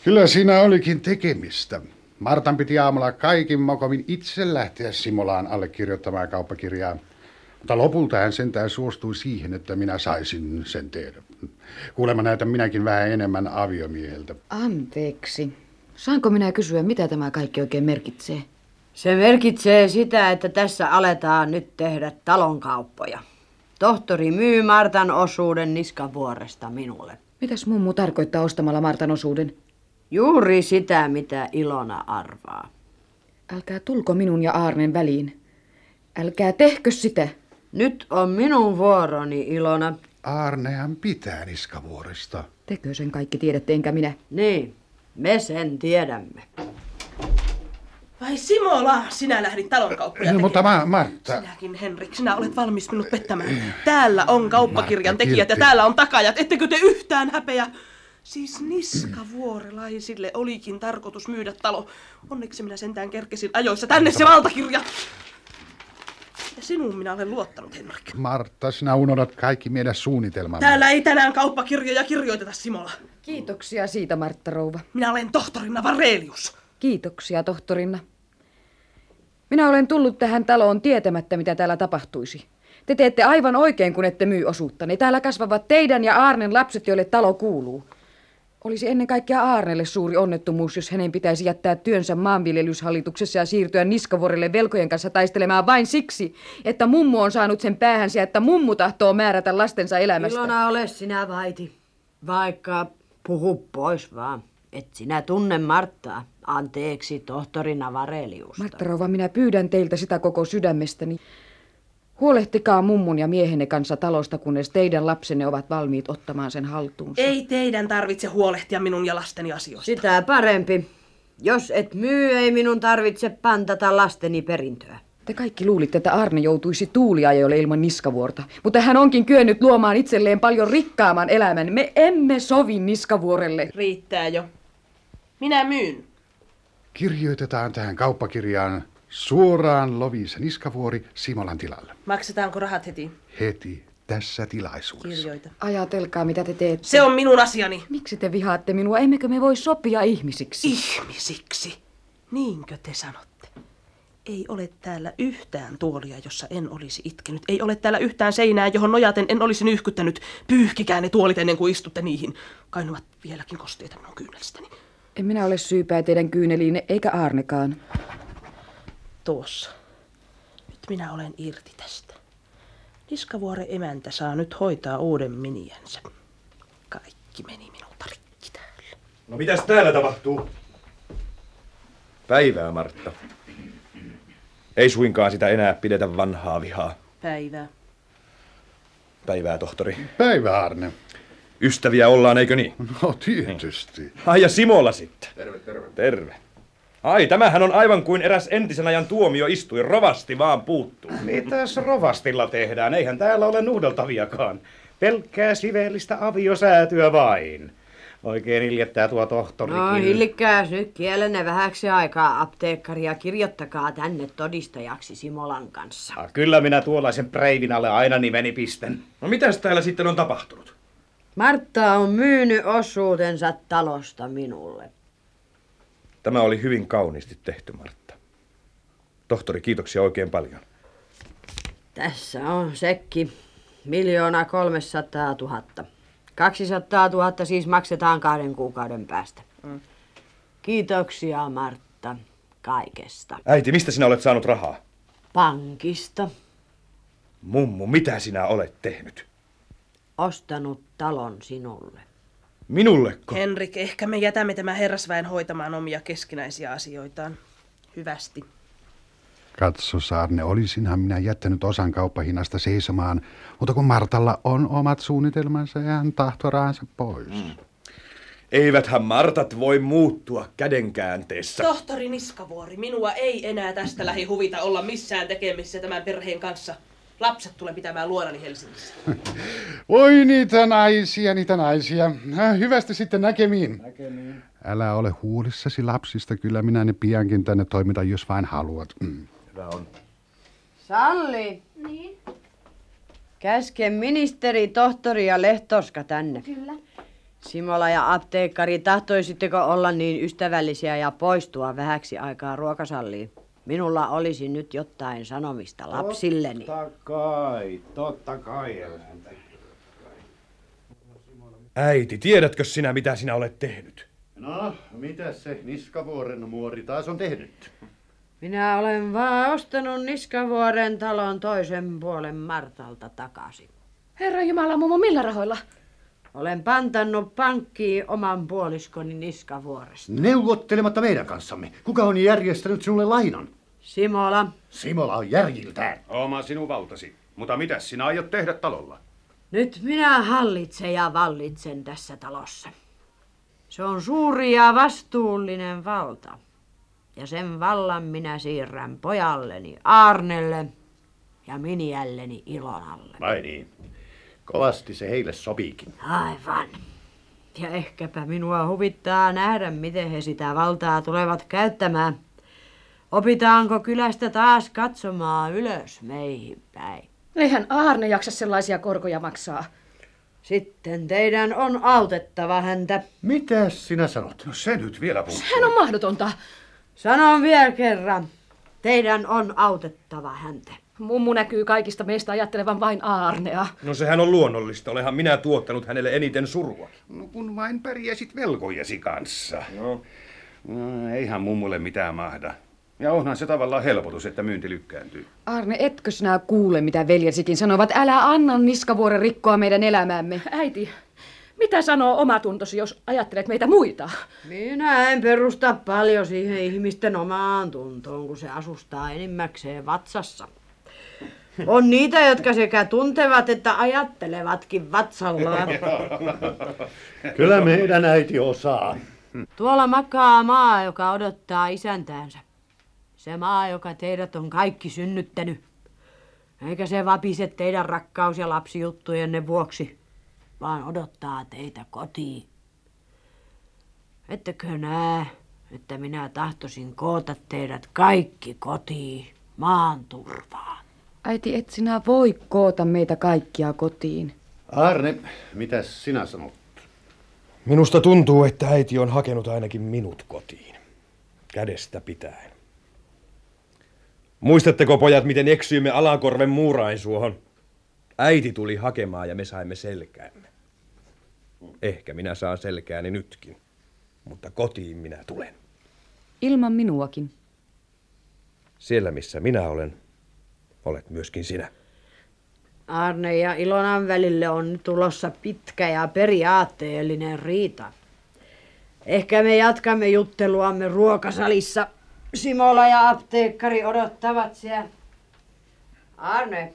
Kyllä siinä olikin tekemistä. Martan piti aamulla kaikin mokomin itse lähteä Simolaan allekirjoittamaan kauppakirjaa. Mutta lopulta hän sentään suostui siihen, että minä saisin sen tehdä. Kuulemma näytän minäkin vähän enemmän aviomieheltä. Anteeksi. Saanko minä kysyä, mitä tämä kaikki oikein merkitsee? Se merkitsee sitä, että tässä aletaan nyt tehdä talonkauppoja. Tohtori myy Martan osuuden niskavuoresta minulle. Mitäs mummu tarkoittaa ostamalla Martan osuuden? Juuri sitä, mitä Ilona arvaa. Älkää tulko minun ja Aarnen väliin. Älkää tehkö sitä. Nyt on minun vuoroni, Ilona. Arnehan pitää niskavuoresta. Tekö sen kaikki tiedätte, enkä minä? Niin, me sen tiedämme. Vai Simola, sinä lähdit talonkauppoja No, mutta ma- Martta, Sinäkin, Henrik, sinä olet valmis minut pettämään. Täällä on kauppakirjan Martta, tekijät ja täällä on takajat. Ettekö te yhtään häpeä? Siis niskavuorelaisille olikin tarkoitus myydä talo. Onneksi minä sentään kerkesin ajoissa. Tänne se valtakirja! Ja sinuun minä olen luottanut, Henrik. Martta, sinä unohdat kaikki meidän suunnitelmamme. Täällä ei tänään kauppakirjoja kirjoiteta, Simola. Kiitoksia siitä, Martta Rouva. Minä olen tohtorina Varelius. Kiitoksia, tohtorinna. Minä olen tullut tähän taloon tietämättä, mitä täällä tapahtuisi. Te teette aivan oikein, kun ette myy osuuttanne. Täällä kasvavat teidän ja Aarnen lapset, joille talo kuuluu. Olisi ennen kaikkea Aarnelle suuri onnettomuus, jos hänen pitäisi jättää työnsä maanviljelyshallituksessa ja siirtyä Niskavuorelle velkojen kanssa taistelemaan vain siksi, että mummu on saanut sen päähänsä ja että mummu tahtoo määrätä lastensa elämästä. Ilona, ole sinä vaiti. Vaikka puhu pois vaan. Et sinä tunne Marttaa. Anteeksi, tohtorina Vareliusta. Martta Rouva, minä pyydän teiltä sitä koko sydämestäni. Huolehtikaa mummun ja miehenne kanssa talosta, kunnes teidän lapsenne ovat valmiit ottamaan sen haltuunsa. Ei teidän tarvitse huolehtia minun ja lasteni asioista. Sitä parempi. Jos et myy, ei minun tarvitse pantata lasteni perintöä. Te kaikki luulitte, että Arne joutuisi tuuliajoille ilman niskavuorta, mutta hän onkin kyennyt luomaan itselleen paljon rikkaamman elämän. Me emme sovi niskavuorelle. Riittää jo. Minä myyn. Kirjoitetaan tähän kauppakirjaan suoraan Lovisa Niskavuori Simolan tilalle. Maksetaanko rahat heti? Heti tässä tilaisuudessa. Kirjoita. Ajatelkaa, mitä te teette. Se on minun asiani. Miksi te vihaatte minua? Emmekö me voi sopia ihmisiksi? Ihmisiksi? Niinkö te sanotte? Ei ole täällä yhtään tuolia, jossa en olisi itkenyt. Ei ole täällä yhtään seinää, johon nojaten en olisi nyyhkyttänyt. Pyyhkikää ne tuolit ennen kuin istutte niihin. Kai ne ovat vieläkin kosteita minun kyynelstäni. En minä ole syypää teidän kyyneliinne, eikä Arnekaan. Tuossa. Nyt minä olen irti tästä. Niskavuoren emäntä saa nyt hoitaa uuden miniänsä. Kaikki meni minulta rikki täällä. No mitäs täällä tapahtuu? Päivää, Martta. Ei suinkaan sitä enää pidetä vanhaa vihaa. Päivää. Päivää, tohtori. Päivä, Arne. Ystäviä ollaan, eikö niin? No tietysti. Ai ja Simola sitten. Terve, terve. Terve. Ai, tämähän on aivan kuin eräs entisen ajan tuomioistuin. Rovasti vaan puuttuu. Mitäs rovastilla tehdään? Eihän täällä ole nuhdeltaviakaan. Pelkkää siveellistä aviosäätyä vain. Oikein iljettää tuo tohtorikin. No hillikkääs nyt kielenne vähäksi aikaa apteekkari ja kirjoittakaa tänne todistajaksi Simolan kanssa. Ah, Kyllä minä tuollaisen preivin alle aina nimeni pistän. No mitäs täällä sitten on tapahtunut? Martta on myynyt osuutensa talosta minulle. Tämä oli hyvin kauniisti tehty, Martta. Tohtori, kiitoksia oikein paljon. Tässä on sekki. Miljoona kolmesataa tuhatta. 200 000 siis maksetaan kahden kuukauden päästä. Kiitoksia Martta kaikesta. Äiti, mistä sinä olet saanut rahaa? Pankista. Mummu, mitä sinä olet tehnyt? Ostanut talon sinulle. Minulleko? Henrik, ehkä me jätämme tämän herrasväen hoitamaan omia keskinäisiä asioitaan. Hyvästi. Katso, Saarne, olisinhan minä jättänyt osan kauppahinnasta seisomaan, mutta kun Martalla on omat suunnitelmansa ja hän tahtoo rahansa pois. Mm. Eiväthän Martat voi muuttua kädenkäänteessä. Tohtori Niskavuori, minua ei enää tästä lähi huvita olla missään tekemissä tämän perheen kanssa. Lapset tulee pitämään luonani Helsingissä. Voi niitä naisia, niitä naisia. Äh, Hyvästi sitten näkemiin. Näkemiin. Älä ole huolissasi lapsista, kyllä minä ne piankin tänne toimitan, jos vain haluat. Mm. Hyvä on. Salli. Niin, Käske ministeri, tohtori ja lehtoska tänne. kyllä. Simola ja apteekkari, tahtoisitteko olla niin ystävällisiä ja poistua vähäksi aikaa ruokasalliin? Minulla olisi nyt jotain sanomista lapsilleni. Totta kai, totta kai, emäntä. Äiti, tiedätkö sinä, mitä sinä olet tehnyt? No, mitä se Niskavuoren muori taas on tehnyt? Minä olen vaan ostanut Niskavuoren talon toisen puolen Martalta takaisin. Herra Jumala, mummo, millä rahoilla? Olen pantannut pankkiin oman puoliskoni Niskavuoresta. Neuvottelematta meidän kanssamme. Kuka on järjestänyt sinulle lainan? Simola. Simola on järjiltään. Oma sinun valtasi. Mutta mitä sinä aiot tehdä talolla? Nyt minä hallitsen ja vallitsen tässä talossa. Se on suuri ja vastuullinen valta. Ja sen vallan minä siirrän pojalleni Arnelle ja miniälleni Ilonalle. Vai niin? Kovasti se heille sopiikin. Aivan. Ja ehkäpä minua huvittaa nähdä, miten he sitä valtaa tulevat käyttämään. Opitaanko kylästä taas katsomaan ylös meihin päin? Eihän Aarne jaksa sellaisia korkoja maksaa. Sitten teidän on autettava häntä. Mitä sinä sanot? No se nyt vielä puhuu. Sehän on mahdotonta. Sanon vielä kerran. Teidän on autettava häntä. Mummu näkyy kaikista meistä ajattelevan vain Aarnea. No sehän on luonnollista. Olehan minä tuottanut hänelle eniten surua. No kun vain pärjäsit velkojesi kanssa. No. no eihän mummulle mitään mahda. Ja onhan se tavallaan helpotus, että myynti lykkääntyy. Arne, etkö sinä kuule, mitä veljesikin sanovat? Älä anna niskavuoren rikkoa meidän elämämme. Äiti, mitä sanoo omatuntosi, jos ajattelet meitä muita? Minä en perusta paljon siihen ihmisten omaan tuntoon, kun se asustaa enimmäkseen vatsassa. On niitä, jotka sekä tuntevat että ajattelevatkin vatsallaan. Kyllä meidän äiti osaa. Tuolla makaa maa, joka odottaa isäntäänsä. Se maa, joka teidät on kaikki synnyttänyt. Eikä se vapise teidän rakkaus- ja lapsijuttujenne vuoksi, vaan odottaa teitä kotiin. Ettekö näe, että minä tahtoisin koota teidät kaikki kotiin, maan turvaan? Äiti, et sinä voi koota meitä kaikkia kotiin. Arne, mitä sinä sanot? Minusta tuntuu, että äiti on hakenut ainakin minut kotiin. Kädestä pitäen. Muistatteko pojat, miten eksyimme Alakorven muurainsuohon? Äiti tuli hakemaan ja me saimme selkäämme. Ehkä minä saan selkääni nytkin, mutta kotiin minä tulen. Ilman minuakin. Siellä missä minä olen, olet myöskin sinä. Arne ja Ilonan välille on tulossa pitkä ja periaatteellinen riita. Ehkä me jatkamme jutteluamme ruokasalissa. Simola ja apteekkari odottavat siellä. Arne,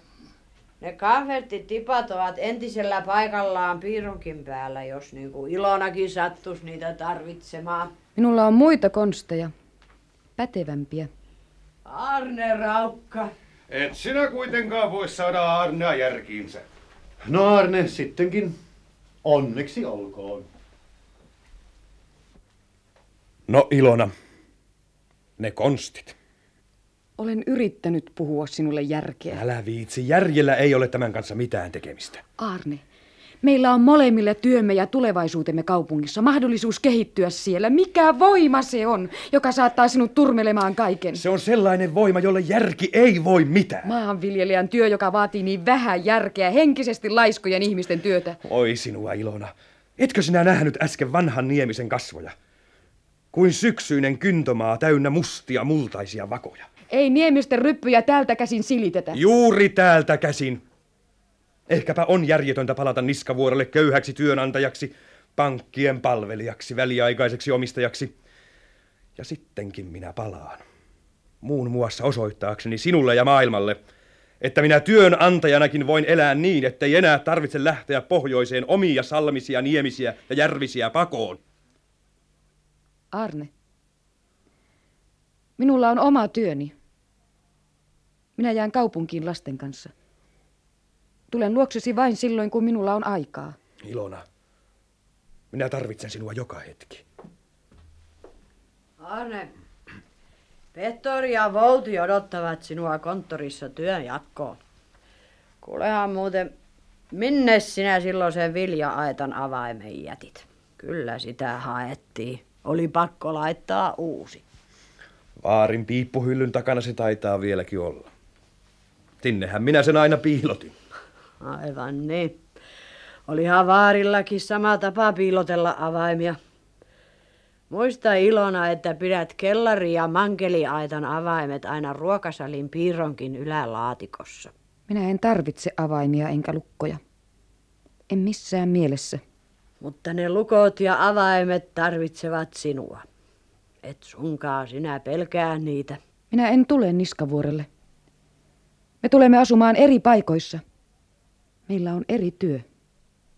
ne kahveltitipat ovat entisellä paikallaan piirunkin päällä, jos niin kuin Ilonakin sattuisi niitä tarvitsemaan. Minulla on muita konsteja. Pätevämpiä. Arne Raukka. Et sinä kuitenkaan voi saada Arnea järkiinsä. No Arne, sittenkin onneksi olkoon. No Ilona, ne konstit. Olen yrittänyt puhua sinulle järkeä. Älä viitsi, järjellä ei ole tämän kanssa mitään tekemistä. Arne, Meillä on molemmille työmme ja tulevaisuutemme kaupungissa, mahdollisuus kehittyä siellä. Mikä voima se on, joka saattaa sinut turmelemaan kaiken? Se on sellainen voima, jolle järki ei voi mitään. Maanviljelijän työ, joka vaatii niin vähän järkeä, henkisesti laiskojen ihmisten työtä. Oi sinua Ilona. Etkö sinä nähnyt äsken vanhan Niemisen kasvoja? Kuin syksyinen kyntomaa täynnä mustia multaisia vakoja. Ei Niemisten ryppyjä täältä käsin silitetä. Juuri täältä käsin. Ehkäpä on järjetöntä palata niskavuorelle köyhäksi työnantajaksi, pankkien palvelijaksi, väliaikaiseksi omistajaksi. Ja sittenkin minä palaan. Muun muassa osoittaakseni sinulle ja maailmalle, että minä työnantajanakin voin elää niin, ettei enää tarvitse lähteä pohjoiseen omia salmisia, niemisiä ja järvisiä pakoon. Arne, minulla on oma työni. Minä jään kaupunkiin lasten kanssa. Tulen luoksesi vain silloin, kun minulla on aikaa. Ilona, minä tarvitsen sinua joka hetki. Arne, Pettori ja Volti odottavat sinua konttorissa työn jatkoon. Kuulehan muuten, minne sinä silloin sen vilja-aitan avaimen jätit? Kyllä sitä haettiin. Oli pakko laittaa uusi. Vaarin piippuhyllyn takana se taitaa vieläkin olla. Sinnehän minä sen aina piilotin. Aivan niin. Olihan vaarillakin sama tapa piilotella avaimia. Muista Ilona, että pidät kellari- ja mankeliaitan avaimet aina ruokasalin piirronkin ylälaatikossa. Minä en tarvitse avaimia enkä lukkoja. En missään mielessä. Mutta ne lukot ja avaimet tarvitsevat sinua. Et sunkaa sinä pelkää niitä. Minä en tule Niskavuorelle. Me tulemme asumaan eri paikoissa. Meillä on eri työ.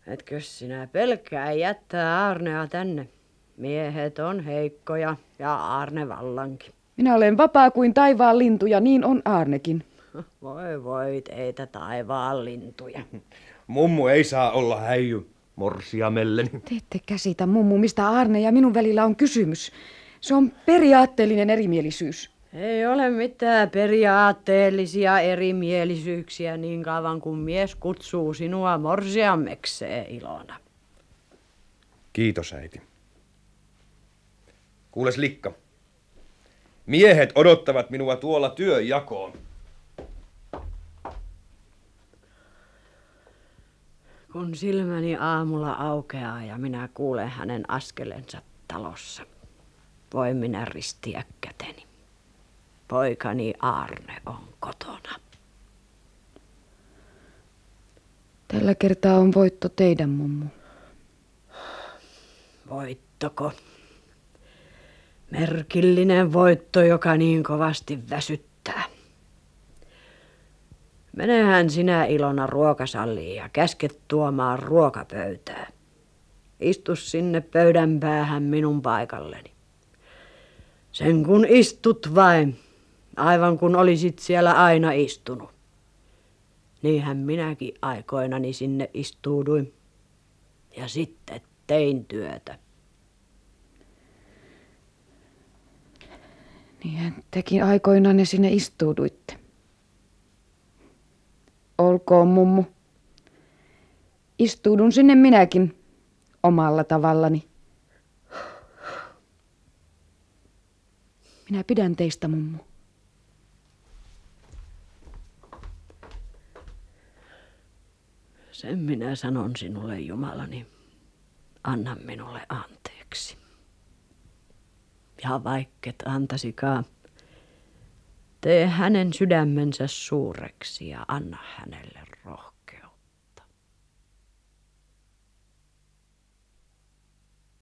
Etkö sinä pelkää jättää Arnea tänne? Miehet on heikkoja ja Arne vallankin. Minä olen vapaa kuin taivaan lintu ja niin on Arnekin. Voi voi teitä taivaan lintuja. Mummu ei saa olla häijy morsiamelleni. Te ette käsitä, mummu, mistä Arne ja minun välillä on kysymys. Se on periaatteellinen erimielisyys. Ei ole mitään periaatteellisia erimielisyyksiä niin kauan kuin mies kutsuu sinua morsiammekseen, Ilona. Kiitos, äiti. Kuules, Likka. Miehet odottavat minua tuolla työjakoon. Kun silmäni aamulla aukeaa ja minä kuulen hänen askelensa talossa, voin minä ristiä käteni. Poikani Arne on kotona. Tällä kertaa on voitto teidän, mummu. Voittoko? Merkillinen voitto, joka niin kovasti väsyttää. Menehän sinä Ilona ruokasalliin ja käsket tuomaan ruokapöytää. Istu sinne pöydän päähän minun paikalleni. Sen kun istut vain, aivan kun olisit siellä aina istunut. Niinhän minäkin aikoinani sinne istuuduin. Ja sitten tein työtä. Niinhän tekin aikoinaan sinne istuuduitte. Olkoon, mummu. Istuudun sinne minäkin omalla tavallani. Minä pidän teistä, mummu. Sen minä sanon sinulle, Jumalani. Anna minulle anteeksi. Ja vaikket antasikaan, tee hänen sydämensä suureksi ja anna hänelle.